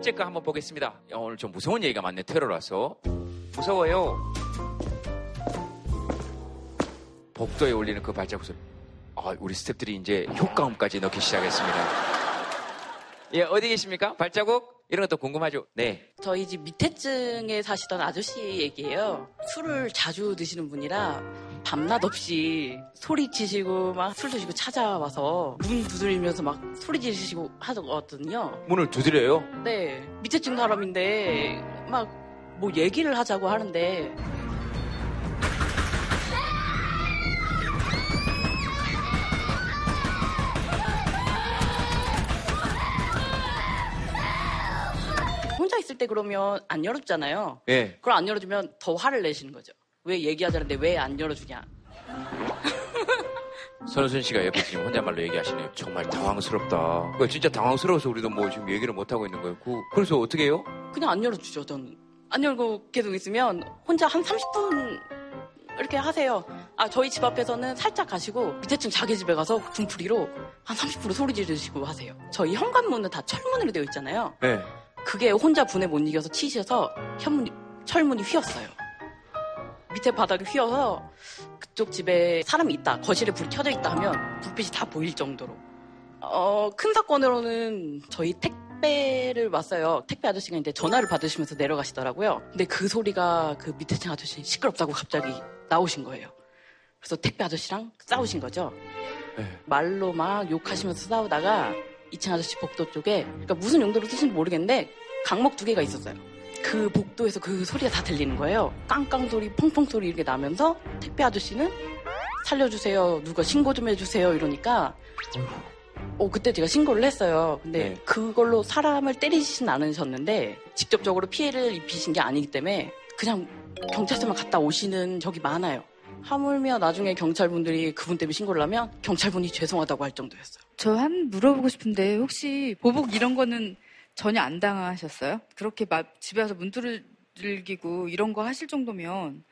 번째 거 한번 보겠습니다. 야, 오늘 좀 무서운 얘기가 많네. 테러라서. 무서워요. 복도에 올리는 그 발자국 소리. 아, 우리 스탭들이 이제 효과음까지 넣기 시작했습니다. 예, 어디 계십니까? 발자국? 이런 것도 궁금하죠? 네. 저희 집 밑에 층에 사시던 아저씨 얘기예요. 술을 자주 드시는 분이라 밤낮 없이 소리치시고 막 술 드시고 찾아와서 문 두드리면서 막 소리 지르시고 하거든요. 문을 두드려요? 네, 밑에 층 사람인데 막 뭐 얘기를 하자고 하는데 혼자 있을 때 그러면 안 열어주잖아요. 예. 그걸 안 열어주면 더 화를 내시는 거죠. 왜 얘기하자는데 왜 안 열어주냐. 선우순 씨가 옆에 지금 혼잣말로 얘기하시네요. 정말 당황스럽다. 그 진짜 당황스러워서 우리도 뭐 지금 얘기를 못하고 있는 거예요. 그, 그래서 어떻게 해요? 그냥 안 열어주죠, 저는. 안 열고 계속 있으면 혼자 한 30분 이렇게 하세요. 아, 저희 집 앞에서는 살짝 가시고 밑에 층 자기 집에 가서 중풀이로 한 30% 소리 지르시고 하세요. 저희 현관문은 다 철문으로 되어 있잖아요. 네. 그게 혼자 분에 못 이겨서 치셔서 현문이, 철문이 휘었어요. 밑에 바닥이 휘어서 그쪽 집에 사람이 있다, 거실에 불이 켜져 있다 하면 불빛이 다 보일 정도로. 어, 큰 사건으로는 저희 택배를 왔어요. 택배 아저씨가 이제 전화를 받으시면서 내려가시더라고요. 근데 그 소리가 그 밑에 층 아저씨 시끄럽다고 갑자기 나오신 거예요. 그래서 택배 아저씨랑 싸우신 거죠. 말로 막 욕하시면서 싸우다가 2층 아저씨 복도 쪽에 그러니까 무슨 용도로 쓰신지 모르겠는데 강목 두 개가 있었어요. 그 복도에서 그 소리가 다 들리는 거예요. 깡깡 소리, 펑펑 소리 이렇게 나면서 택배 아저씨는 살려주세요. 누가 신고 좀 해주세요. 이러니까 어, 그때 제가 신고를 했어요. 근데 그걸로 사람을 때리시진 않으셨는데 직접적으로 피해를 입히신 게 아니기 때문에 그냥 경찰서만 갔다 오시는 적이 많아요. 하물며 나중에 경찰분들이 그분 때문에 신고를 하면 경찰분이 죄송하다고 할 정도였어요. 저 한 물어보고 싶은데 혹시 보복 이런 거는 전혀 안 당하셨어요? 그렇게 막 집에 와서 문 두들기고 이런 거 하실 정도면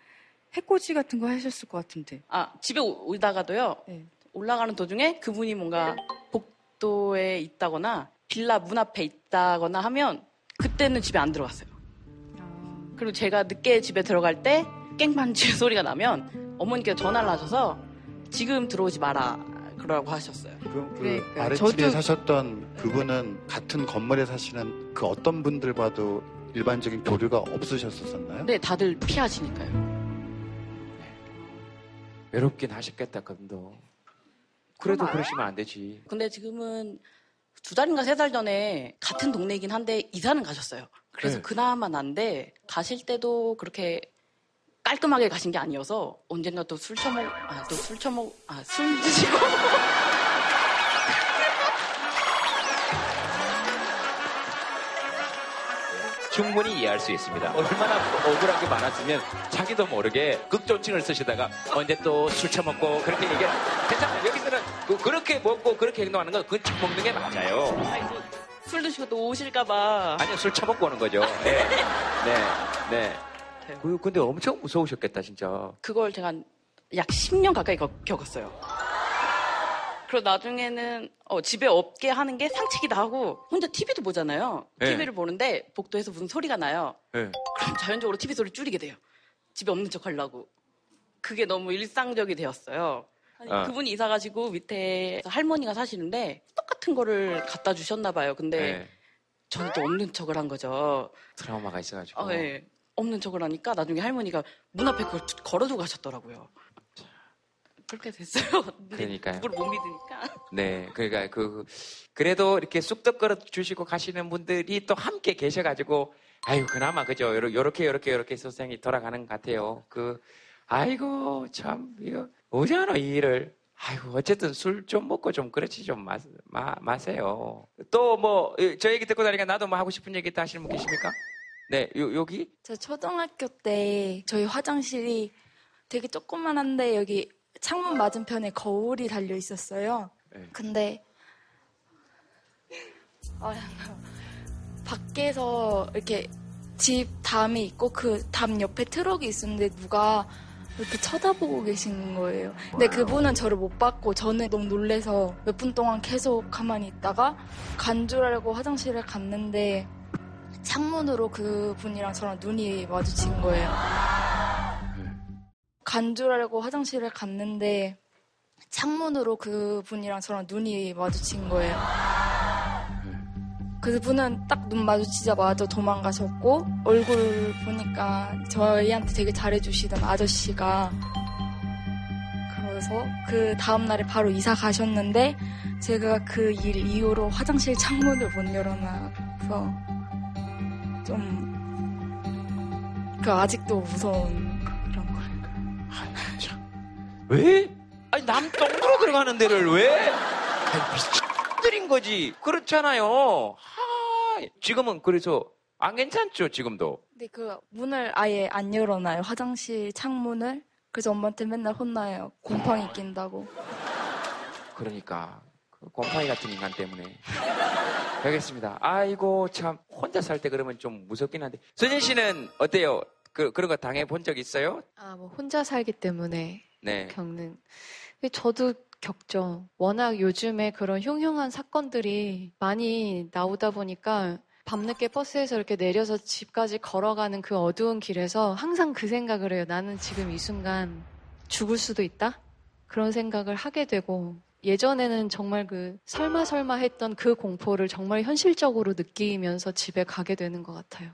해코지 같은 거 하셨을 것 같은데. 아, 집에 오- 오다가도요. 올라가는 도중에 그분이 뭔가 복도에 있다거나 빌라 문 앞에 있다거나 하면 그때는 집에 안 들어갔어요. 그리고 제가 늦게 집에 들어갈 때 깽판 치 소리가 나면 어머니께서 전화를 하셔서 지금 들어오지 마라 그러라고 하셨어요. 그 그러니까 아랫집에 저도- 사셨던 그분은 같은 건물에 사시는 그 어떤 분들 봐도 일반적인 교류가 없으셨었나요? 네, 다들 피하시니까요. 외롭긴 하셨겠다, 그분도. 그래도 그럼 안- 그러시면 안 되지. 근데 지금은 두 달인가 세 달 전에 같은 동네이긴 한데 이사는 가셨어요. 그래서 네. 그나마 난데 가실 때도 그렇게 깔끔하게 가신 게 아니어서 언젠가 또 술 처먹, 아, 또 술 처먹, 아, 술 드시고. 충분히 이해할 수 있습니다. 얼마나 억울한 게 많았으면 자기도 모르게 극존칭을 쓰시다가 언제 또 술 처먹고 그렇게 얘기를 괜찮아요. 여기서는 그, 렇게 먹고 그렇게 행동하는 건 csak 먹는 게 맞아요. 아이고, 술 드시고 또 오실까봐. 아니요, 술 처먹고 오는 거죠. 네. 네. 네. 그, 근데 엄청 무서우셨겠다, 진짜. 그걸 제가 약 10년 가까이 겪- 겪었어요. 그리고 나중에는 어, 집에 없게 하는 게 상책이다 하고 혼자 TV도 보잖아요. 네. TV를 보는데 복도에서 무슨 소리가 나요. 네. 그럼 자연적으로 TV 소리 줄이게 돼요. 집에 없는 척 하려고. 그게 너무 일상적이 되었어요. 아. 그분이 이사 가시고 밑에 할머니가 사시는데 똑같은 거를 갖다 주셨나 봐요. 근데 네. 저는 또 없는 척을 한 거죠. 트라우마가 있어가지고. 아, 네. 없는 척을 하니까 나중에 할머니가 문 앞에 그걸 걸어두고 가셨더라고요. 그렇게 됐어요. 그러니까요. 그걸 못 믿으니까. 네, 그러니까 그 그래도 이렇게 쑥덕거려 주시고 가시는 분들이 또 함께 계셔가지고 아이고 그나마 그죠. 요렇게 요렇게 요렇게 소생이 돌아가는 것 같아요. 그 아이고 참 이거 어디하노 이 일을. 아이고 어쨌든 술 좀 먹고 좀 그렇지 좀 마, 마, 마세요. 또 뭐 저 얘기 듣고 나니까 나도 뭐 하고 싶은 얘기 있다 하시는 분 계십니까? 네 요, 여기 저 초등학교 때 저희 화장실이 되게 조그만한데 여기 창문 맞은편에 거울이 달려 있었어요. 네. 근데 아, 밖에서 이렇게 집 담이 있고 그 담 옆에 트럭이 있었는데 누가 이렇게 쳐다보고 계신 거예요. 근데 그분은 저를 못 봤고 저는 너무 놀래서 몇 분 동안 계속 가만히 있다가 간 줄 알고 화장실에 갔는데 창문으로 그 분이랑 저랑 눈이 마주친 거예요. 간 줄 알고 화장실에 갔는데 창문으로 그 분이랑 저랑 눈이 마주친 거예요. 그 분은 딱 눈 마주치자마자 도망가셨고 얼굴 보니까 저희한테 되게 잘해주시던 아저씨가 그래서 그 다음날에 바로 이사 가셨는데 제가 그 일 이후로 화장실 창문을 못 열어놔서 좀 그 아직도 무서운 그런 거예요. 왜? 아니 남 똥으로 들어가는 데를 왜? 아니 미친들인 거지. 그렇잖아요. 하, 지금은 그래서 안 괜찮죠 지금도. 근데 그 문을 아예 안 열어놔요. 화장실 창문을. 그래서 엄마한테 맨날 혼나요. 곰팡이 낀다고. 그러니까 그 곰팡이 같은 인간 때문에. 알겠습니다. 아이고 참 혼자 살 때 그러면 좀 무섭긴 한데. 선진 씨는 어때요? 그 그런 거 당해 본 적 있어요? 아, 뭐 혼자 살기 때문에 네. 겪는. 저도 겪죠. 워낙 요즘에 그런 흉흉한 사건들이 많이 나오다 보니까 밤늦게 버스에서 이렇게 내려서 집까지 걸어가는 그 어두운 길에서 항상 그 생각을 해요. 나는 지금 이 순간 죽을 수도 있다? 그런 생각을 하게 되고 예전에는 정말 그 설마 설마 했던 그 공포를 정말 현실적으로 느끼면서 집에 가게 되는 것 같아요.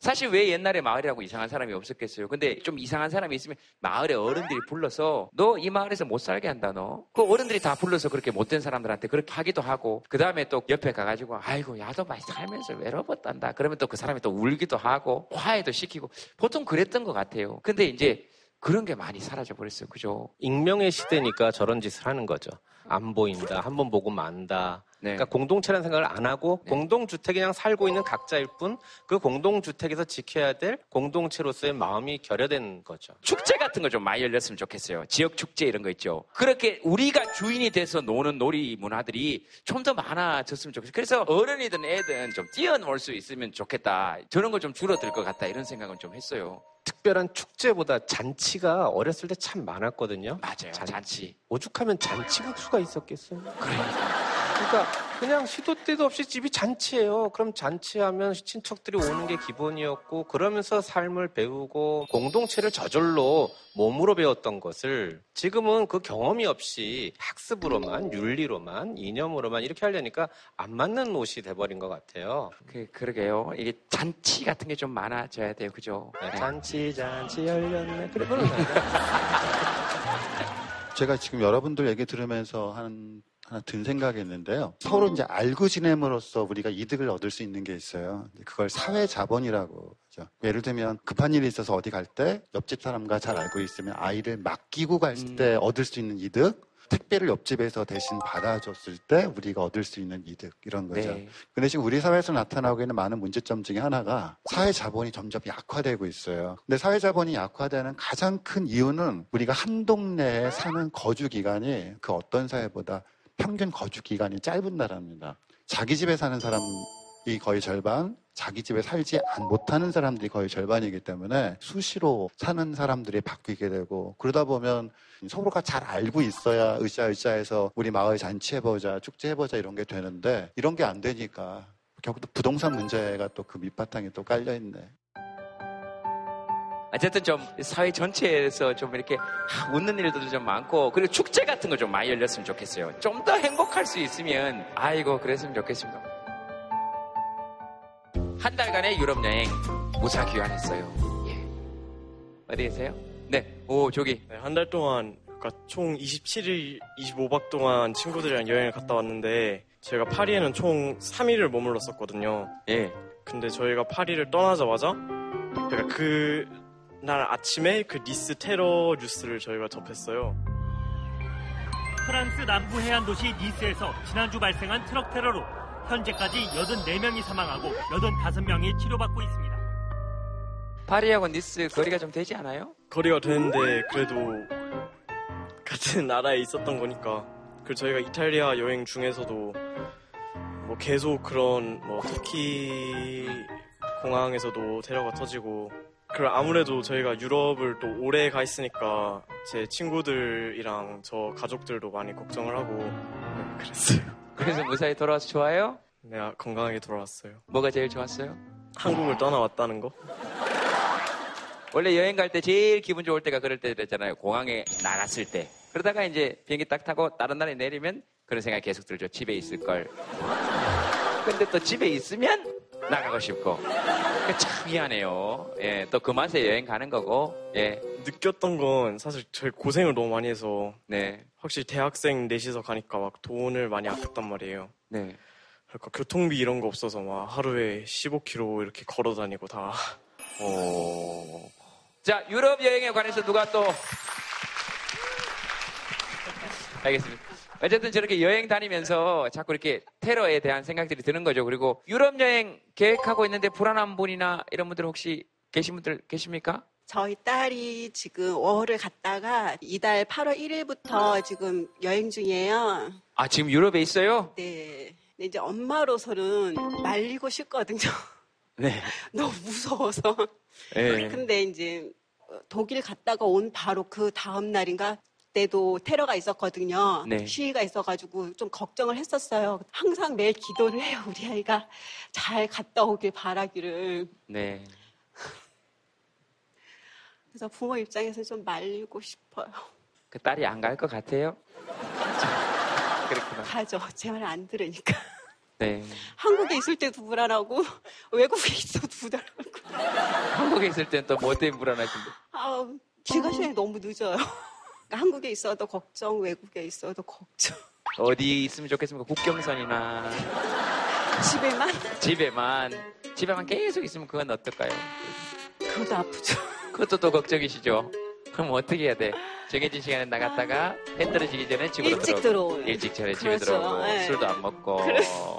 사실 왜 옛날에 마을이라고 이상한 사람이 없었겠어요? 근데 좀 이상한 사람이 있으면 마을에 어른들이 불러서 너 이 마을에서 못 살게 한다 너. 그 어른들이 다 불러서 그렇게 못된 사람들한테 그렇게 하기도 하고 그 다음에 또 옆에 가가지고 아이고 야도 많이 살면서 외로웠단다. 그러면 또 그 사람이 또 울기도 하고 화해도 시키고 보통 그랬던 것 같아요. 근데 이제 그런 게 많이 사라져 버렸어요. 그죠? 익명의 시대니까 저런 짓을 하는 거죠. 안 보인다, 한 번 보고 만다. 그러니까 공동체라는 생각을 안 하고 공동주택에 그냥 살고 있는 각자일 뿐 그 공동주택에서 지켜야 될 공동체로서의 마음이 결여된 거죠. 축제 같은 거 좀 많이 열렸으면 좋겠어요. 지역 축제 이런 거 있죠. 그렇게 우리가 주인이 돼서 노는 놀이 문화들이 좀 더 많아졌으면 좋겠어요. 그래서 어른이든 애든 좀 뛰어놀 수 있으면 좋겠다. 저런 거 좀 줄어들 것 같다. 이런 생각은 좀 했어요. 특별한 축제보다 잔치가 어렸을 때 참 많았거든요. 맞아요. 잔치. 오죽하면 잔치국수가 있었겠어요. 그러니까 그냥 시도 때도 없이 집이 잔치예요. 그럼 잔치하면 친척들이 오는 게 기본이었고 그러면서 삶을 배우고 공동체를 저절로 몸으로 배웠던 것을 지금은 그 경험이 없이 학습으로만 윤리로만 이념으로만 이렇게 하려니까 안 맞는 옷이 돼버린 것 같아요. 그, 그러게요. 이게 잔치 같은 게 좀 많아져야 돼요. 그죠? 네, 잔치 잔치 열렸네. 그래 그런 제가 지금 여러분들 얘기 들으면서 한 하나 든 생각이 있는데요. 서로 이제 알고 지냄으로써 우리가 이득을 얻을 수 있는 게 있어요. 그걸 사회 자본이라고 하죠. 예를 들면 급한 일이 있어서 어디 갈 때 옆집 사람과 잘 알고 있으면 아이를 맡기고 갈때 얻을 수 있는 이득, 택배를 옆집에서 대신 받아줬을 때 우리가 얻을 수 있는 이득 이런 거죠. 네. 근데 지금 우리 사회에서 나타나고 있는 많은 문제점 중에 하나가 사회 자본이 점점 약화되고 있어요. 근데 사회 자본이 약화되는 가장 큰 이유는 우리가 한 동네에 사는 거주 기간이 그 어떤 사회보다 평균 거주 기간이 짧은 나라입니다. 자기 집에 사는 사람이 거의 절반, 자기 집에 살지 안- 못하는 사람들이 거의 절반이기 때문에 수시로 사는 사람들이 바뀌게 되고 그러다 보면 서로가 잘 알고 있어야 으쌰으쌰해서 우리 마을 잔치해보자, 축제해보자 이런 게 되는데 이런 게 안 되니까 결국 또 부동산 문제가 또 그 밑바탕에 또 깔려있네. 어쨌든 좀 사회 전체에서 좀 이렇게 하, 웃는 일들도 좀 많고 그리고 축제 같은 거 좀 많이 열렸으면 좋겠어요. 좀 더 행복할 수 있으면 아이고 그랬으면 좋겠습니다. 한 달간의 유럽 여행 무사 귀환했어요. 예. 어디 계세요? 네. 오 저기. 한달 동안 그러니까 총 27일, 25박 동안 친구들이랑 여행을 갔다 왔는데 제가 파리에는 총 3일을 머물렀었거든요. 예. 근데 저희가 파리를 떠나자마자 그러니까 그 날 아침에 그 니스 테러 뉴스를 저희가 접했어요. 프랑스 남부 해안 도시 니스에서 지난주 발생한 트럭 테러로 현재까지 84명이 사망하고 85명이 치료받고 있습니다. 파리하고 니스 거리가 좀 되지 않아요? 거리가 되는데 그래도 같은 나라에 있었던 거니까 그 저희가 이탈리아 여행 중에서도 뭐 계속 그런 뭐 터키 공항에서도 테러가 터지고 그 아무래도 저희가 유럽을 또 오래 가 있으니까 제 친구들이랑 저 가족들도 많이 걱정을 하고 네, 그랬어요. 그래서 무사히 돌아와서 좋아요? 내가 건강하게 돌아왔어요. 뭐가 제일 좋았어요? 한국을 떠나왔다는 거? 원래 여행 갈 때 제일 기분 좋을 때가 그럴 때랬잖아요. 공항에 나갔을 때. 그러다가 이제 비행기 딱 타고 다른 나라에 내리면 그런 생각이 계속 들죠. 집에 있을 걸. 근데 또 집에 있으면 나가고 싶고. 그참 미안해요. 예, 또 그 맛에 여행 가는 거고. 예. 느꼈던 건 사실 저희 고생을 너무 많이 해서 네. 확실히 대학생 넷이서 가니까 막 돈을 많이 아꼈단 말이에요. 네. 그러니까 교통비 이런 거 없어서 막 하루에 15km 이렇게 걸어 다니고 다. 오. 자, 유럽 여행에 관해서 누가 또 알겠습니다. 어쨌든 저렇게 여행 다니면서 자꾸 이렇게 테러에 대한 생각들이 드는 거죠. 그리고 유럽 여행 계획하고 있는데 불안한 분이나 이런 분들 혹시 계신 분들 계십니까? 저희 딸이 지금 5월을 갔다가 이달 8월 1일부터 지금 여행 중이에요. 아, 지금 유럽에 있어요? 네. 근데 이제 엄마로서는 말리고 싶거든요. 네. 너무 무서워서. 예. 근데 이제 독일 갔다가 온 바로 그 다음 날인가 때도 테러가 있었거든요. 네. 시위가 있어가지고 좀 걱정을 했었어요. 항상 매일 기도를 해요. 우리 아이가 잘 갔다 오길 바라기를. 네. 그래서 부모 입장에서 좀 말리고 싶어요. 그 딸이 안 갈 것 같아요? 그렇구나. 가죠. 제 말 안 들으니까. 네. 한국에 있을 때도 불안하고 외국에 있어도 불안하고. 한국에 있을 땐또뭐 때문에 불안하신데? 아우, 귀가 시간이 너무 늦어요. 한국에 있어도 걱정, 외국에 있어도 걱정. 어디 있으면 좋겠습니까? 국경선이나 집에만? 집에만 집에만 계속 있으면 그건 어떨까요? 그것도 아프죠. 그것도 또 걱정이시죠. 그럼 어떻게 해야 돼? 정해진 시간에 나갔다가 해 떨어지기 전에 집으로 일찍 들어오고 들어오고. 일찍 전에 집에 그렇죠. 들어오고 네. 술도 안 먹고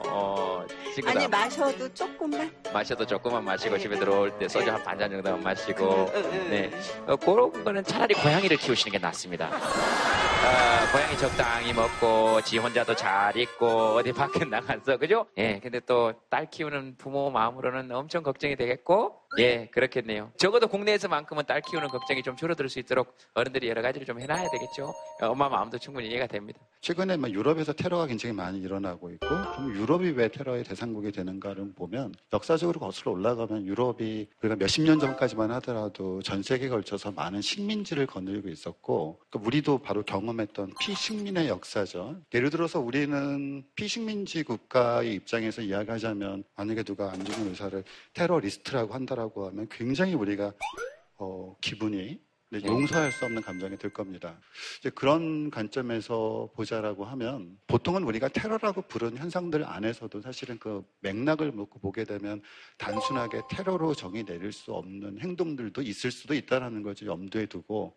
어, 친구도 아니 안 마셔도 조금만. 마셔도 조금만 마시고 집에 들어올 때 소주 한 반잔 정도만 마시고 응, 응, 네 어, 그런 거는 차라리 고양이를 키우시는 게 낫습니다. 아, 고양이 적당히 먹고 지 혼자도 잘 있고 어디 밖에 나가서 그죠? 예, 근데 또 딸 키우는 부모 마음으로는 엄청 걱정이 되겠고 예, 그렇겠네요. 적어도 국내에서만큼은 딸 키우는 걱정이 좀 줄어들 수 있도록 어른들이 여러 가지를 좀 해놔야 되겠죠. 어, 엄마 마음도 충분히 이해가 됩니다. 최근에 막 유럽에서 테러가 굉장히 많이 일어나고 있고 그럼 유럽이 왜 테러의 대상국이 되는가를 보면 역사적으로 거슬러 올라가면 유럽이 우리가 몇십 년 전까지만 하더라도 전 세계에 걸쳐서 많은 식민지를 거느리고 있었고 그러니까 우리도 바로 경험했던 피식민의 역사죠. 예를 들어서 우리는 피식민지 국가의 입장에서 이야기하자면 만약에 누가 안중근 의사를 테러리스트라고 한다라고 하면 굉장히 우리가 어, 기분이 네, 용서할 수 없는 감정이 들 겁니다. 이제 그런 관점에서 보자라고 하면 보통은 우리가 테러라고 부른 현상들 안에서도 사실은 그 맥락을 놓고 보게 되면 단순하게 테러로 정의 내릴 수 없는 행동들도 있을 수도 있다라는 것을 염두에 두고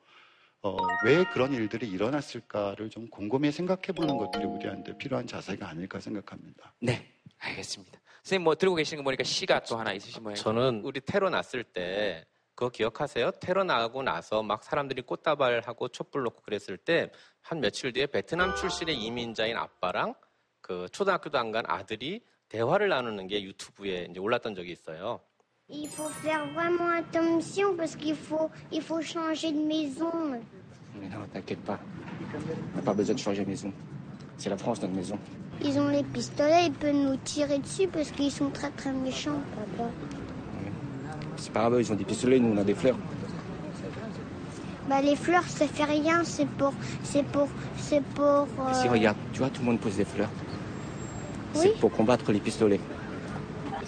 어, 왜 그런 일들이 일어났을까를 좀 곰곰이 생각해 보는 것들이 우리한테 필요한 자세가 아닐까 생각합니다. 네, 알겠습니다. 선생님 뭐 들고 계시는 거 보니까 시가 또 하나 있으신 모양이에요. 저는 우리 테러 났을 때 그거 기억하세요? 테러 나고 나서 막 사람들이 꽃다발하고 촛불 놓고 그랬을 때 한 며칠 뒤에 베트남 출신의 이민자인 아빠랑 그 초등학교도 안 간 아들이 대화를 나누는 게 유튜브에 이제 올랐던 적이 있어요. Il faut faire vraiment attention parce qu'il faut, il faut changer de maison. Mais non, t'inquiète pas. N'a pas besoin de changer de maison. C'est la France, notre maison. Ils ont les pistolets, ils peuvent nous tirer dessus parce qu'ils sont très très méchants, papa. C'est pas grave, ils ont des pistolets, nous on a des fleurs. Bah les fleurs, ça fait rien, c'est pour, c'est pour, c'est pour. euh, Si, regarde, tu vois, tout le monde pose des fleurs. Oui. C'est pour combattre les pistolets.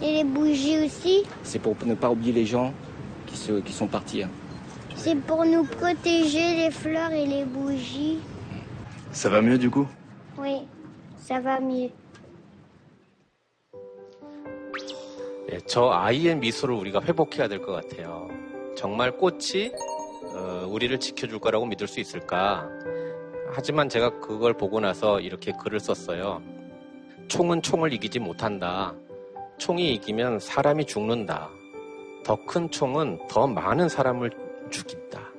Et les bougies aussi, C'est pour ne pas oublier les gens qui, se, qui sont partis. hein. c'est pour nous protéger les fleurs et les bougies. Ça va mieux du coup? Oui, ça va mieux. 예, 저 아이의 미소를 우리가 회복해야 될 것 같아요. 정말 꽃이 어, 우리를 지켜줄 거라고 믿을 수 있을까? 하지만 제가 그걸 보고 나서 이렇게 글을 썼어요. 총은 총을 이기지 못한다. 총이 이기면 사람이 죽는다. 더 큰 총은 더 많은 사람을 죽인다.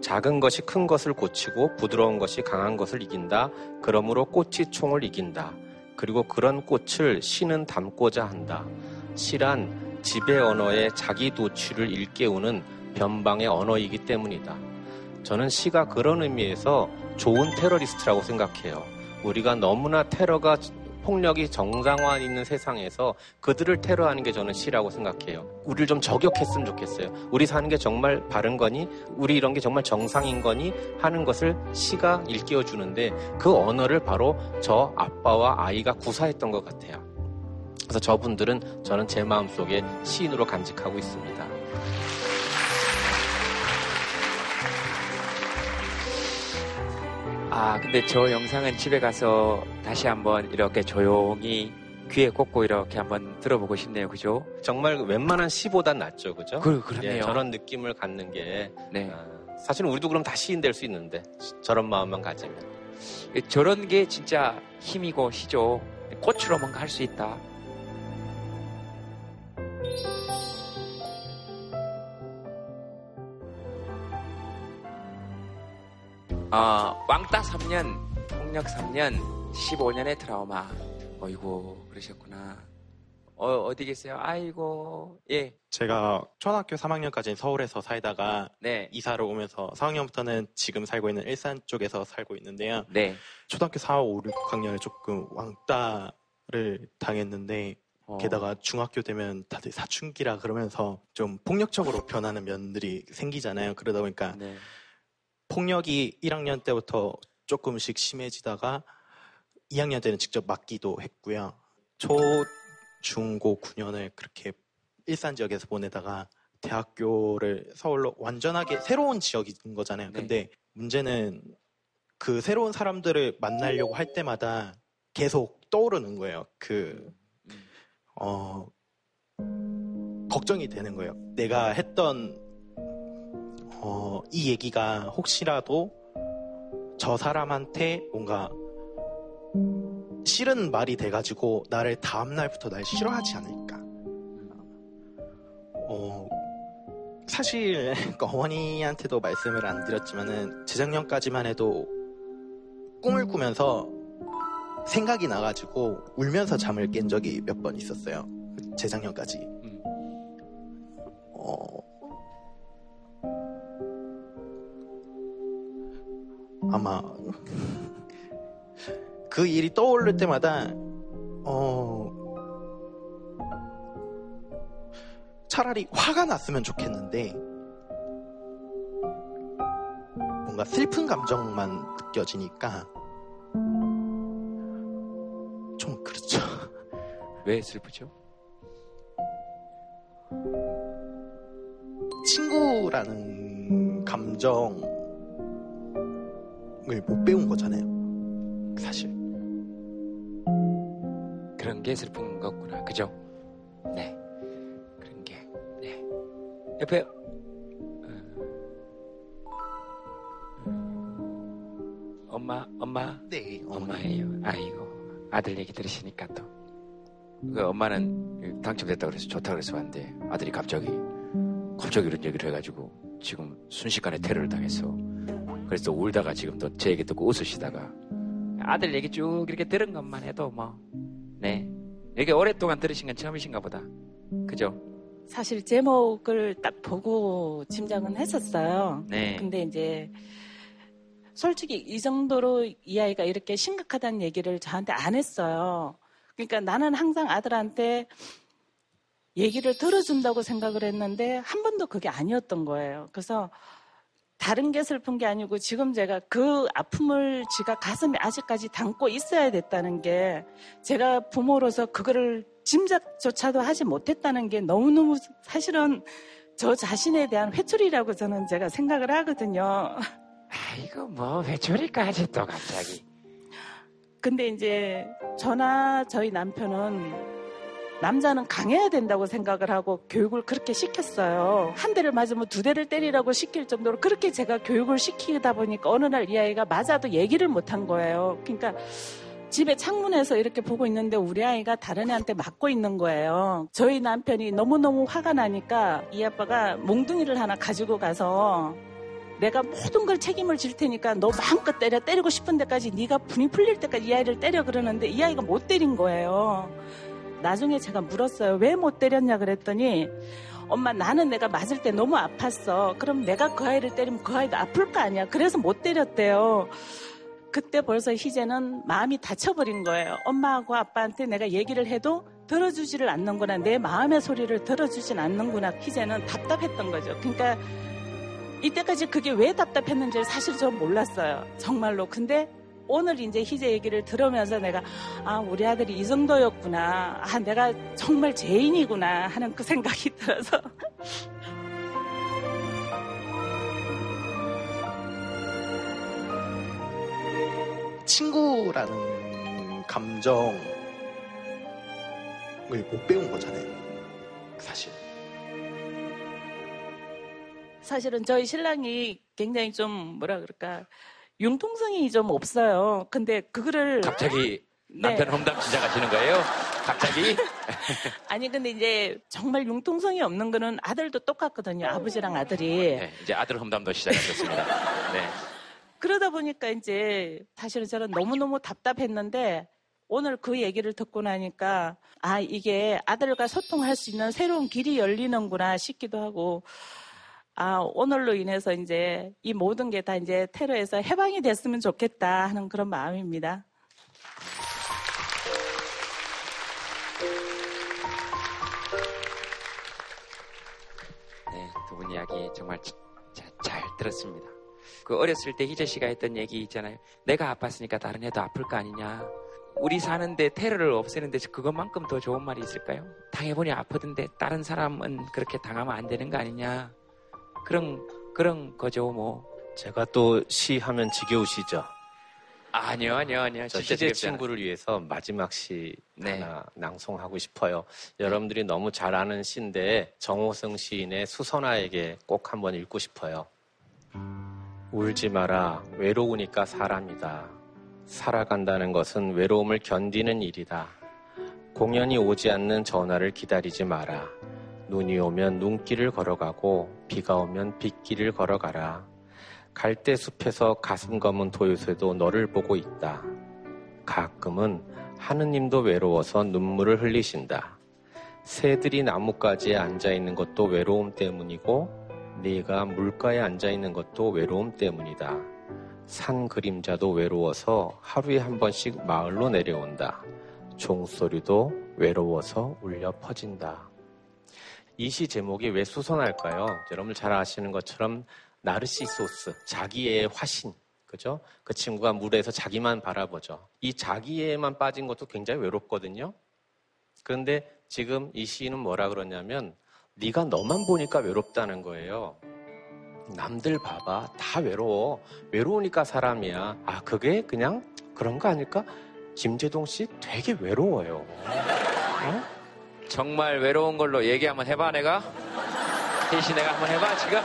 작은 것이 큰 것을 고치고 부드러운 것이 강한 것을 이긴다. 그러므로 꽃이 총을 이긴다. 그리고 그런 꽃을 시는 담고자 한다. 시란 지배 언어의 자기 도취를 일깨우는 변방의 언어이기 때문이다. 저는 시가 그런 의미에서 좋은 테러리스트라고 생각해요. 우리가 너무나 테러가 폭력이 정상화 있는 세상에서 그들을 테러하는 게 저는 시라고 생각해요. 우리를 좀 저격했으면 좋겠어요. 우리 사는 게 정말 바른 거니? 우리 이런 게 정말 정상인 거니? 하는 것을 시가 일깨워 주는데 그 언어를 바로 저 아빠와 아이가 구사했던 것 같아요. 그래서 저분들은 저는 제 마음속에 시인으로 간직하고 있습니다. 아, 근데 저 영상은 집에 가서 다시 한번 이렇게 조용히 귀에 꽂고 이렇게 한번 들어보고 싶네요. 그죠? 정말 웬만한 시보단 낫죠. 그죠? 그, 그렇네요. 예, 저런 느낌을 갖는 게. 네. 아, 사실은 우리도 그럼 다 시인 될 수 있는데. 저런 마음만 가지면. 저런 게 진짜 힘이고 시죠. 꽃으로 뭔가 할 수 있다. 아, 어, 왕따 3년, 폭력 3년, 15년의 트라우마. 어이고, 그러셨구나. 어, 어디 계세요? 아이고, 예. 제가 초등학교 3학년까지 서울에서 살다가 네. 이사를 오면서 4학년부터는 지금 살고 있는 일산 쪽에서 살고 있는데요. 네. 초등학교 4, 5, 6학년에 조금 왕따를 당했는데 어. 게다가 중학교 되면 다들 사춘기라 그러면서 좀 폭력적으로 변하는 면들이 생기잖아요. 그러다 보니까 네. 폭력이 1학년 때부터 조금씩 심해지다가 2학년 때는 직접 맞기도 했고요. 초, 중, 고 9년을 그렇게 일산 지역에서 보내다가 대학교를 서울로 완전하게 새로운 지역인 거잖아요. 네. 근데 문제는 그 새로운 사람들을 만나려고 할 때마다 계속 떠오르는 거예요. 그, 음, 음. 어, 걱정이 되는 거예요. 내가 했던 어, 이 얘기가 혹시라도 저 사람한테 뭔가 싫은 말이 돼가지고 나를 다음날부터 날 싫어하지 않을까. 어, 사실 그러니까 어머니한테도 말씀을 안 드렸지만은 재작년까지만 해도 꿈을 꾸면서 생각이 나가지고 울면서 잠을 깬 적이 몇 번 있었어요. 재작년까지. 음. 어, 아마 그 일이 떠오를 때마다 어 차라리 화가 났으면 좋겠는데 뭔가 슬픈 감정만 느껴지니까 좀 그렇죠. 왜 슬프죠? 친구라는 감정 내용을 못 배운 거잖아요. 사실. 그런 게 슬픈 거구나. 그죠? 네. 그런 게, 네. 옆에, 어, 어. 엄마, 엄마? 네, 엄마예요. 아이고. 아들 얘기 들으시니까 또. 그 엄마는 당첨됐다고 그래서 좋다고 그래서 왔는데 아들이 갑자기, 갑자기 이런 얘기를 해가지고 지금 순식간에 테러를 당해서 그래서 울다가 지금도 제 얘기 듣고 웃으시다가 아들 얘기 쭉 이렇게 들은 것만 해도 뭐 네. 이게 오랫동안 들으신 건 처음이신가 보다. 그죠? 사실 제목을 딱 보고 짐작은 했었어요. 네. 근데 이제 솔직히 이 정도로 이 아이가 이렇게 심각하다는 얘기를 저한테 안 했어요. 그러니까 나는 항상 아들한테 얘기를 들어준다고 생각을 했는데 한 번도 그게 아니었던 거예요. 그래서 다른 게 슬픈 게 아니고 지금 제가 그 아픔을 제가 가슴에 아직까지 담고 있어야 됐다는 게 제가 부모로서 그거를 짐작조차도 하지 못했다는 게 너무너무 사실은 저 자신에 대한 회초리라고 저는 제가 생각을 하거든요. 아이고 뭐 회초리까지 또 갑자기. 근데 이제 저나 저희 남편은 남자는 강해야 된다고 생각을 하고 교육을 그렇게 시켰어요. 한 대를 맞으면 두 대를 때리라고 시킬 정도로 그렇게 제가 교육을 시키다 보니까 어느 날 이 아이가 맞아도 얘기를 못 한 거예요. 그러니까 집에 창문에서 이렇게 보고 있는데 우리 아이가 다른 애한테 맞고 있는 거예요. 저희 남편이 너무너무 화가 나니까 이 아빠가 몽둥이를 하나 가지고 가서 내가 모든 걸 책임을 질 테니까 너 마음껏 때려 때리고 싶은 데까지 네가 분이 풀릴 때까지 이 아이를 때려 그러는데 이 아이가 못 때린 거예요. 나중에 제가 물었어요. 왜 못 때렸냐 그랬더니 엄마 나는 내가 맞을 때 너무 아팠어. 그럼 내가 그 아이를 때리면 그 아이도 아플 거 아니야. 그래서 못 때렸대요. 그때 벌써 희재는 마음이 다쳐버린 거예요. 엄마하고 아빠한테 내가 얘기를 해도 들어주지를 않는구나. 내 마음의 소리를 들어주진 않는구나. 희재는 답답했던 거죠. 그러니까 이때까지 그게 왜 답답했는지를 사실 전 몰랐어요. 정말로. 근데 오늘 이제 희재 얘기를 들으면서 내가 아 우리 아들이 이 정도였구나. 아 내가 정말 죄인이구나 하는 그 생각이 들어서 친구라는 감정을 못 배운 거잖아요. 사실. 사실은 저희 신랑이 굉장히 좀 뭐라 그럴까 융통성이 좀 없어요. 근데 그거를 갑자기 네. 남편 험담 시작하시는 거예요? 갑자기? 아니 근데 이제 정말 융통성이 없는 거는 아들도 똑같거든요. 아버지랑 아들이. 네, 이제 아들 험담도 시작하셨습니다. 네. 그러다 보니까 이제 사실은 저는 너무너무 답답했는데 오늘 그 얘기를 듣고 나니까 아 이게 아들과 소통할 수 있는 새로운 길이 열리는구나 싶기도 하고 아 오늘로 인해서 이제 이 모든 게 다 이제 테러에서 해방이 됐으면 좋겠다 하는 그런 마음입니다. 네, 두 분 이야기 정말 자- 자- 잘 들었습니다. 그 어렸을 때 희재 씨가 했던 얘기 있잖아요. 내가 아팠으니까 다른 애도 아플 거 아니냐. 우리 사는데 테러를 없애는데 그것만큼 더 좋은 말이 있을까요? 당해보니 아프던데 다른 사람은 그렇게 당하면 안 되는 거 아니냐. 그런 그런 거죠 뭐. 제가 또 시 하면 지겨우시죠? 아니요 아니요 아니요. 저 않아요. 친구를 위해서 마지막 시 네. 하나 낭송하고 싶어요. 여러분들이 너무 잘 아는 시인데 정호성 시인의 수선화에게 꼭 한번 읽고 싶어요. 울지 마라. 외로우니까 사람이다. 살아간다는 것은 외로움을 견디는 일이다. 공연이 오지 않는 전화를 기다리지 마라. 눈이 오면 눈길을 걸어가고 비가 오면 빗길을 걸어가라. 갈대 숲에서 가슴 검은 도요새도 너를 보고 있다. 가끔은 하느님도 외로워서 눈물을 흘리신다. 새들이 나뭇가지에 앉아 있는 것도 외로움 때문이고 네가 물가에 앉아 있는 것도 외로움 때문이다. 산 그림자도 외로워서 하루에 한 번씩 마을로 내려온다. 종소리도 외로워서 울려 퍼진다. 이 시 제목이 왜 수선할까요? 여러분 잘 아시는 것처럼 나르시소스, 자기의 화신, 그죠? 그 친구가 물에서 자기만 바라보죠. 이 자기에만 빠진 것도 굉장히 외롭거든요. 그런데 지금 이 시인은 뭐라 그러냐면 네가 너만 보니까 외롭다는 거예요. 남들 봐봐 다 외로워 외로우니까 사람이야 아 그게 그냥 그런 거 아닐까 김재동 씨 되게 외로워요 어? 정말 외로운 걸로 얘기 한번 해봐 내가. 혜씨 내가 한번 해봐 지금.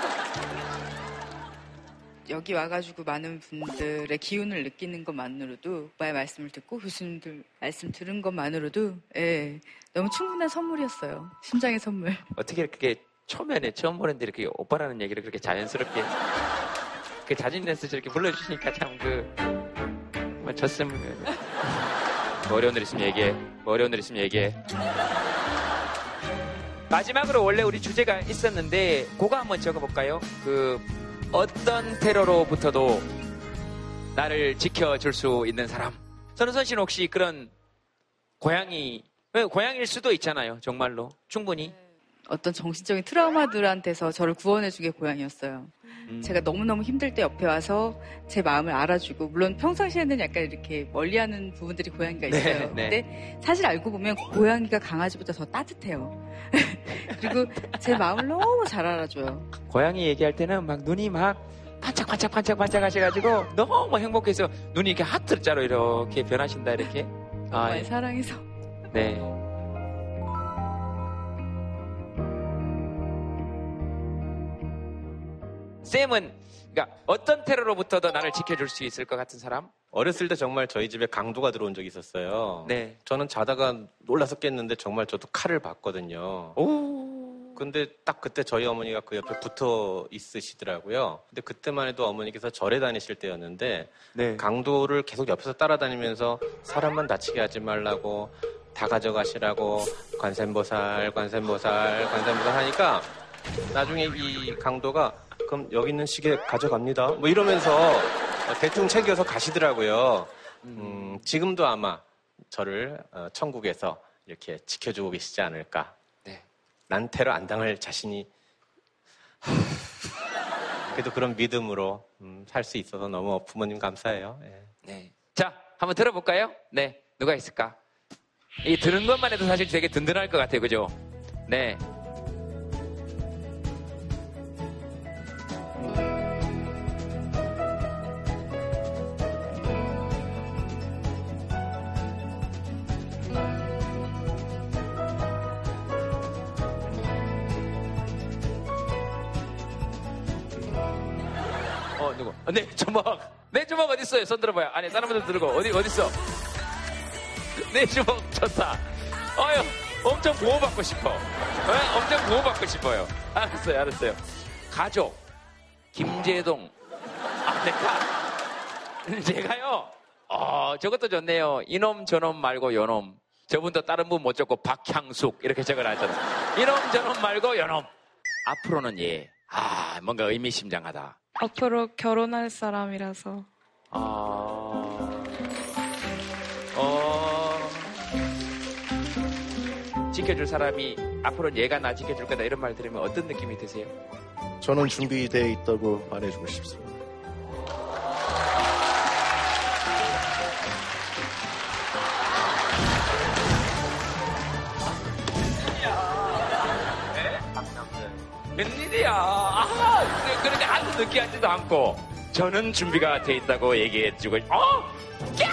여기 와가지고 많은 분들의 기운을 느끼는 것만으로도 오빠의 말씀을 듣고 교수님들 말씀 들은 것만으로도 예, 너무 충분한 선물이었어요. 심장의 선물. 어떻게 그렇게 초면에 처음 보는데 이렇게 오빠라는 얘기를 그렇게 자연스럽게 그 자진 댄스 저렇게 불러주시니까 참그 좋습니다. 뭐 어려운 일 있으면 얘기해. 뭐 어려운 일 있으면 얘기해. 마지막으로 원래 우리 주제가 있었는데 그거 한번 적어볼까요? 그 어떤 테러로부터도 나를 지켜줄 수 있는 사람. 선우선 씨는 혹시 그런 고양이 왜 고양이일 수도 있잖아요. 정말로 충분히. 어떤 정신적인 트라우마들한테서 저를 구원해준 게 고양이였어요. 음. 제가 너무너무 힘들 때 옆에 와서 제 마음을 알아주고, 물론 평상시에는 약간 이렇게 멀리 하는 부분들이 고양이가 네, 있어요. 네. 근데 사실 알고 보면 고양이가 강아지보다 더 따뜻해요. 그리고 제 마음을 너무 잘 알아줘요. 고양이 얘기할 때는 막 눈이 막 반짝반짝 반짝반짝 하셔가지고 너무 행복해서 눈이 이렇게 하트자로 이렇게 변하신다 이렇게. 아, 많이 예. 사랑해서. 네. 쌤은 그러니까 어떤 테러로부터도 나를 지켜줄 수 있을 것 같은 사람? 어렸을 때 정말 저희 집에 강도가 들어온 적이 있었어요. 네. 저는 자다가 놀라서 깼는데 정말 저도 칼을 봤거든요. 근데 딱 그때 저희 어머니가 그 옆에 붙어 있으시더라고요. 근데 그때만 해도 어머니께서 절에 다니실 때였는데 네. 강도를 계속 옆에서 따라다니면서 사람만 다치게 하지 말라고 다 가져가시라고 관세음보살, 관세음보살, 관세음보살 하니까 나중에 이 강도가 그럼 여기 있는 시계 가져갑니다. 뭐 이러면서 대충 챙겨서 가시더라고요. 음, 지금도 아마 저를 어, 천국에서 이렇게 지켜주고 계시지 않을까. 난 테러 안 당할 자신이 그래도 그런 믿음으로 음, 살수 있어서 너무 부모님 감사해요. 예. 네. 자, 한번 들어볼까요? 네. 누가 있을까? 이 들은 것만 해도 사실 되게 든든할 것 같아요. 그죠? 네. 내 주먹. 내 주먹 어딨어요? 손 들어봐요. 아니, 다른 분들 들고. 어디, 어딨어? 내 주먹 좋다. 어휴, 엄청 보호받고 싶어. 에? 엄청 보호받고 싶어요. 알았어요, 알았어요. 가족. 김재동. 아, 내가. 제가요. 어, 저것도 좋네요. 이놈, 저놈 말고 요놈. 저분도 다른 분 못 적고 박향숙. 이렇게 적어놨잖아. 이놈, 저놈 말고 요놈. 앞으로는 예. 아, 뭔가 의미심장하다. 앞으로 결혼할 사람이라서 아, 어, 지켜줄 사람이 앞으로는 얘가 나 지켜줄 거다 이런 말 들으면 어떤 느낌이 드세요? 저는 준비되어 있다고 말해주고 싶습니다. 웬일이야. 아, 그런데 아주 느끼하지도 않고 저는 준비가 돼 있다고 얘기해주고, 어? 야!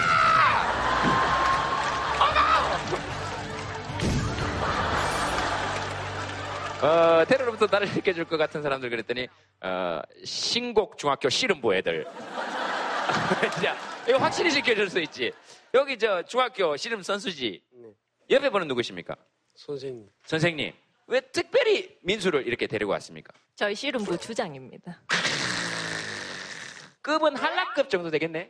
어머! 어, 테러로부터 나를 지켜줄 것 같은 사람들 그랬더니, 어, 신곡 중학교 씨름부 애들. 자, 이거 확실히 지켜줄 수 있지. 여기 저 중학교 씨름 선수지. 옆에 분은 누구십니까? 선생님. 선생님. 왜 특별히 민수를 이렇게 데리고 왔습니까? 저희 씨름부 주장입니다. 급은 한라급 정도 되겠네?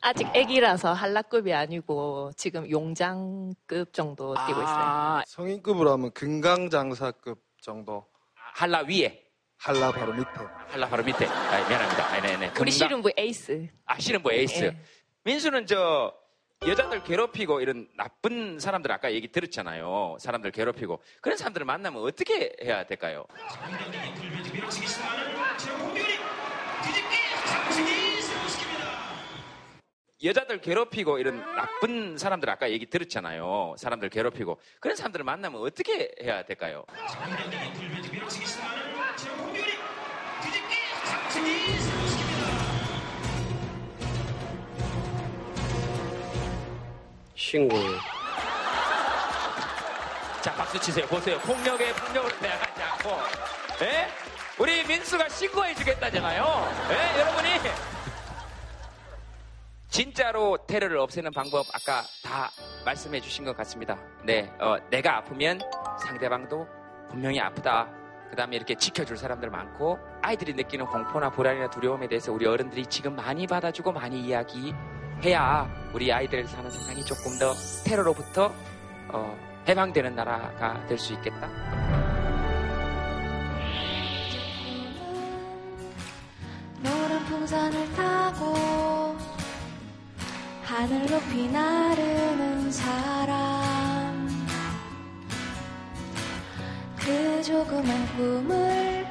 아직 애기라서 한라급이 아니고 지금 용장급 정도 뛰고 있어요. 성인급으로 하면 금강장사급 정도. 한라 위에? 한라 바로 밑에. 한라 바로 밑에. 아, 미안합니다. 아, 네 네. 우리 씨름부 에이스. 아, 씨름부 에이스. 예. 민수는 저, 여자들 괴롭히고 이런 나쁜 사람들 아까 얘기 들었잖아요. 사람들 괴롭히고. 그런 사람들을 만나면 어떻게 해야 될까요? 여자들 괴롭히고 이런 나쁜 사람들 아까 얘기 들었잖아요. 사람들 괴롭히고. 그런 사람들을 만나면 어떻게 해야 될까요? 신고요. 자, 박수 치세요. 보세요. 폭력에 폭력을 대항하지 않고. 예? 우리 민수가 신고해 주겠다잖아요. 예? 여러분이. 진짜로 테러를 없애는 방법 아까 다 말씀해 주신 것 같습니다. 네, 어, 내가 아프면 상대방도 분명히 아프다. 그 다음에 이렇게 지켜줄 사람들 많고 아이들이 느끼는 공포나 불안이나 두려움에 대해서 우리 어른들이 지금 많이 받아주고 많이 이야기 해야 우리 아이들 사는 세상이 조금 더 테러로부터 어, 해방되는 나라가 될 수 있겠다. 노란 풍선을 타고 하늘 높이 나르는 사람 그 조그만 꿈을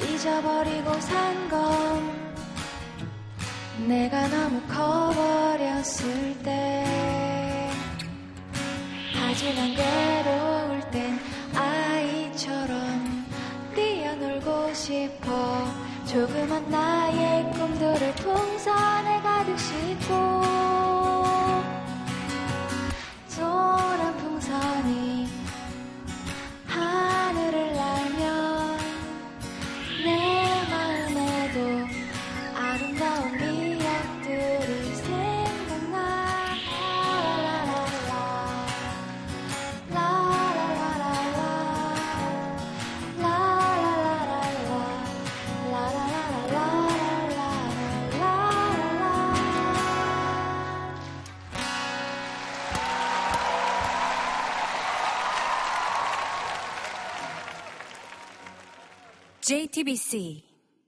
잊어버리고 산건 내가 너무 커버렸을 때. 하지만 괴로울 땐 아이처럼 뛰어놀고 싶어. 조그만 나의 꿈들을 풍선에 TBC.